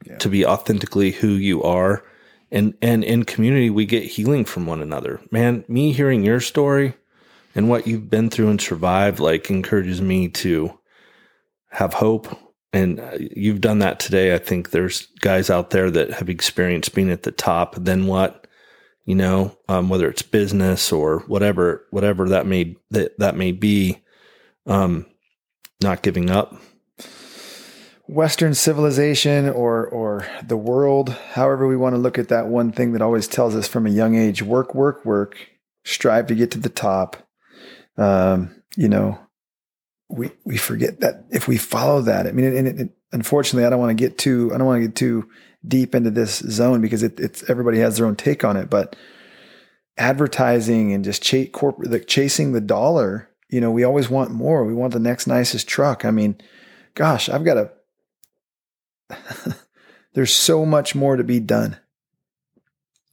Yeah. to be authentically who you are. And and in community we get healing from one another. Man, me hearing your story and what you've been through and survived like encourages me to have hope and uh, you've done that today. I think there's guys out there that have experienced being at the top. Then what? You know, um, whether it's business or whatever, whatever that may that that may be, um, not giving up. Western civilization or or the world, however we want to look at that one thing that always tells us from a young age: work, work, work, strive to get to the top. Um, you know, we we forget that if we follow that, I mean, and it, it, unfortunately, I don't want to get too I don't want to get too deep into this zone because it, it's everybody has their own take on it, but advertising and just chase corporate chasing the dollar, you know, we always want more. We want the next nicest truck. I mean, gosh, I've got a there's so much more to be done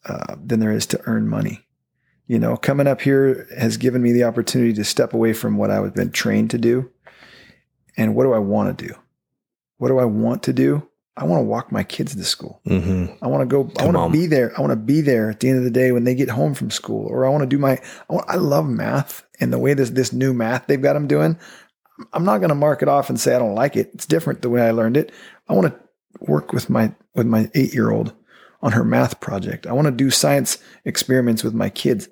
uh, than there is to earn money you know, coming up here has given me the opportunity to step away from what I've been trained to do. And what do I want to do? What do I want to do? I want to walk my kids to school. Mm-hmm. I want to go. Come I want to be there. I want to be there at the end of the day when they get home from school. Or I want to do my. I, want, I love math and the way this this new math they've got them doing. I'm not going to mark it off and say I don't like it. It's different the way I learned it. I want to work with my with my eight year old on her math project. I want to do science experiments with my kids.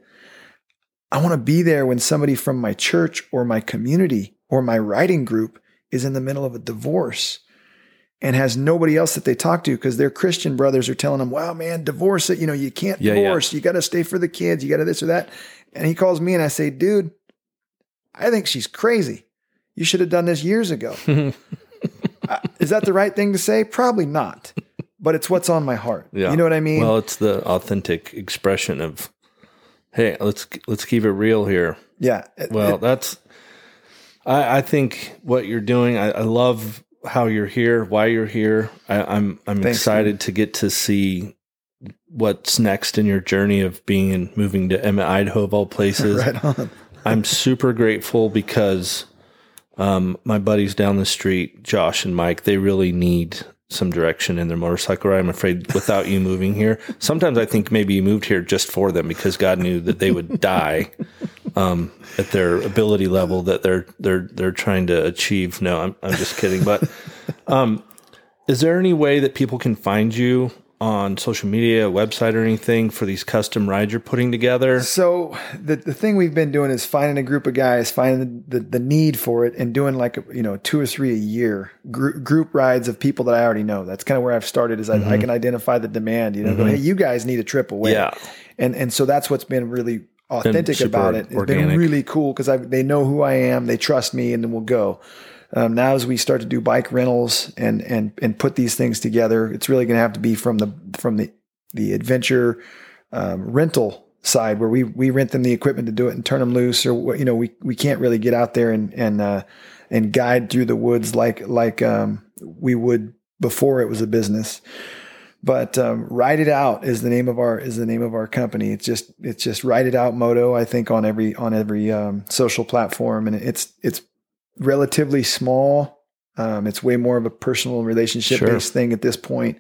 I want to be there when somebody from my church or my community or my writing group is in the middle of a divorce and has nobody else that they talk to because their Christian brothers are telling them, wow, man, divorce it. You know, you can't yeah, divorce. Yeah. You got to stay for the kids. You got to this or that. And he calls me and I say, dude, I think she's crazy. You should have done this years ago. uh, is that the right thing to say? Probably not but it's what's on my heart. Yeah. You know what I mean? Well, it's the authentic expression of, hey, let's let's keep it real here. Yeah. well, it, that's. I, I think what you're doing. I, I, love how you're here, why you're here. I, am I'm, I'm excited man. to get to see what's next in your journey of being and moving to Emmett, Idaho, of all places. right on. I'm super grateful because um, my buddies down the street, Josh and Mike, they really need some direction in their motorcycle ride. I'm afraid without you moving here, sometimes I think maybe you moved here just for them because God knew that they would die um, at their ability level that they're they're they're trying to achieve. No, I'm I'm just kidding. But um, is there any way that people can find you on social media, website, or anything for these custom rides you're putting together? So the the thing we've been doing is finding a group of guys, finding the, the, the need for it, and doing like you know two or three a year group, group rides of people that I already know. That's kind of where I've started. Is mm-hmm. I, I, can identify the demand. You know, mm-hmm. go, hey, you guys need a trip away. Yeah, and and so that's what's been really authentic about it. It's organic. been really cool because they know who I am, they trust me, and then we'll go. Um, now, as we start to do bike rentals and and and put these things together, it's really going to have to be from the from the the adventure um, rental side where we we rent them the equipment to do it and turn them loose, or you know we we can't really get out there and and uh, and guide through the woods like like um, we would before it was a business. But um, ride it out is the name of our is the name of our company. It's just it's just ride it out moto i think on every on every um, social platform and it's it's relatively small. Um, it's way more of a personal relationship sure. based thing at this point.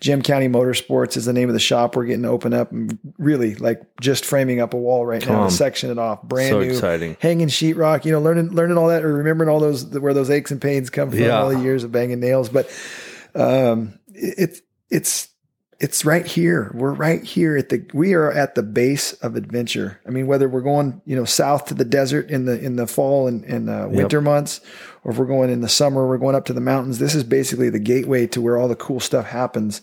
Gem County Motorsports is the name of the shop we're getting to open up and really like just framing up a wall right now to section it off. Brand so new exciting. hanging sheetrock, you know, learning learning all that or remembering all those where those aches and pains come from yeah. all the years of banging nails. But um it's it's it's right here. We're right here at the we are at the base of adventure. I mean, whether we're going, you know, south to the desert in the in the fall and, and uh, winter yep. months, or if we're going in the summer, we're going up to the mountains. This is basically the gateway to where all the cool stuff happens,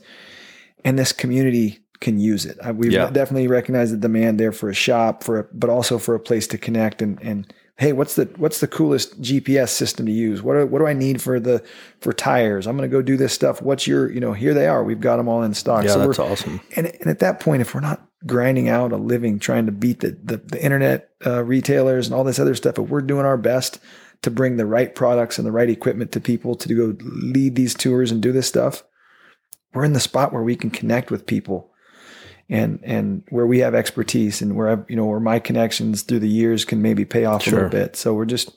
and this community can use it. We yeah. definitely recognize the demand there for a shop, for a, but also for a place to connect and and hey, what's the what's the coolest GPS system to use? What do, what do I need for the for tires? I'm going to go do this stuff. What's your you know? Here they are. We've got them all in stock. Yeah, so that's awesome. And and at that point, if we're not grinding out a living trying to beat the the, the internet uh, retailers and all this other stuff, if we're doing our best to bring the right products and the right equipment to people to go lead these tours and do this stuff, we're in the spot where we can connect with people and and where we have expertise and where I've, you know where my connections through the years can maybe pay off sure. a little bit. So we're just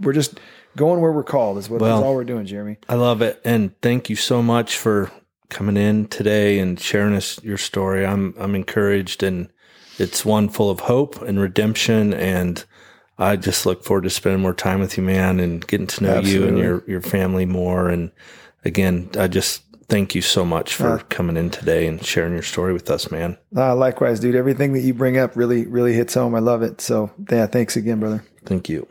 we're just going where we're called is what well, that's all we're doing, Jeremy. I love it, and thank you so much for coming in today and sharing us your story. I'm I'm encouraged, and it's one full of hope and redemption, and I just look forward to spending more time with you, man, and getting to know you and your your family more. And again, I just thank you so much for Uh, coming in today and sharing your story with us, man. Uh, likewise, dude. Everything that you bring up really, really hits home. I love it. So, yeah, thanks again, brother. Thank you.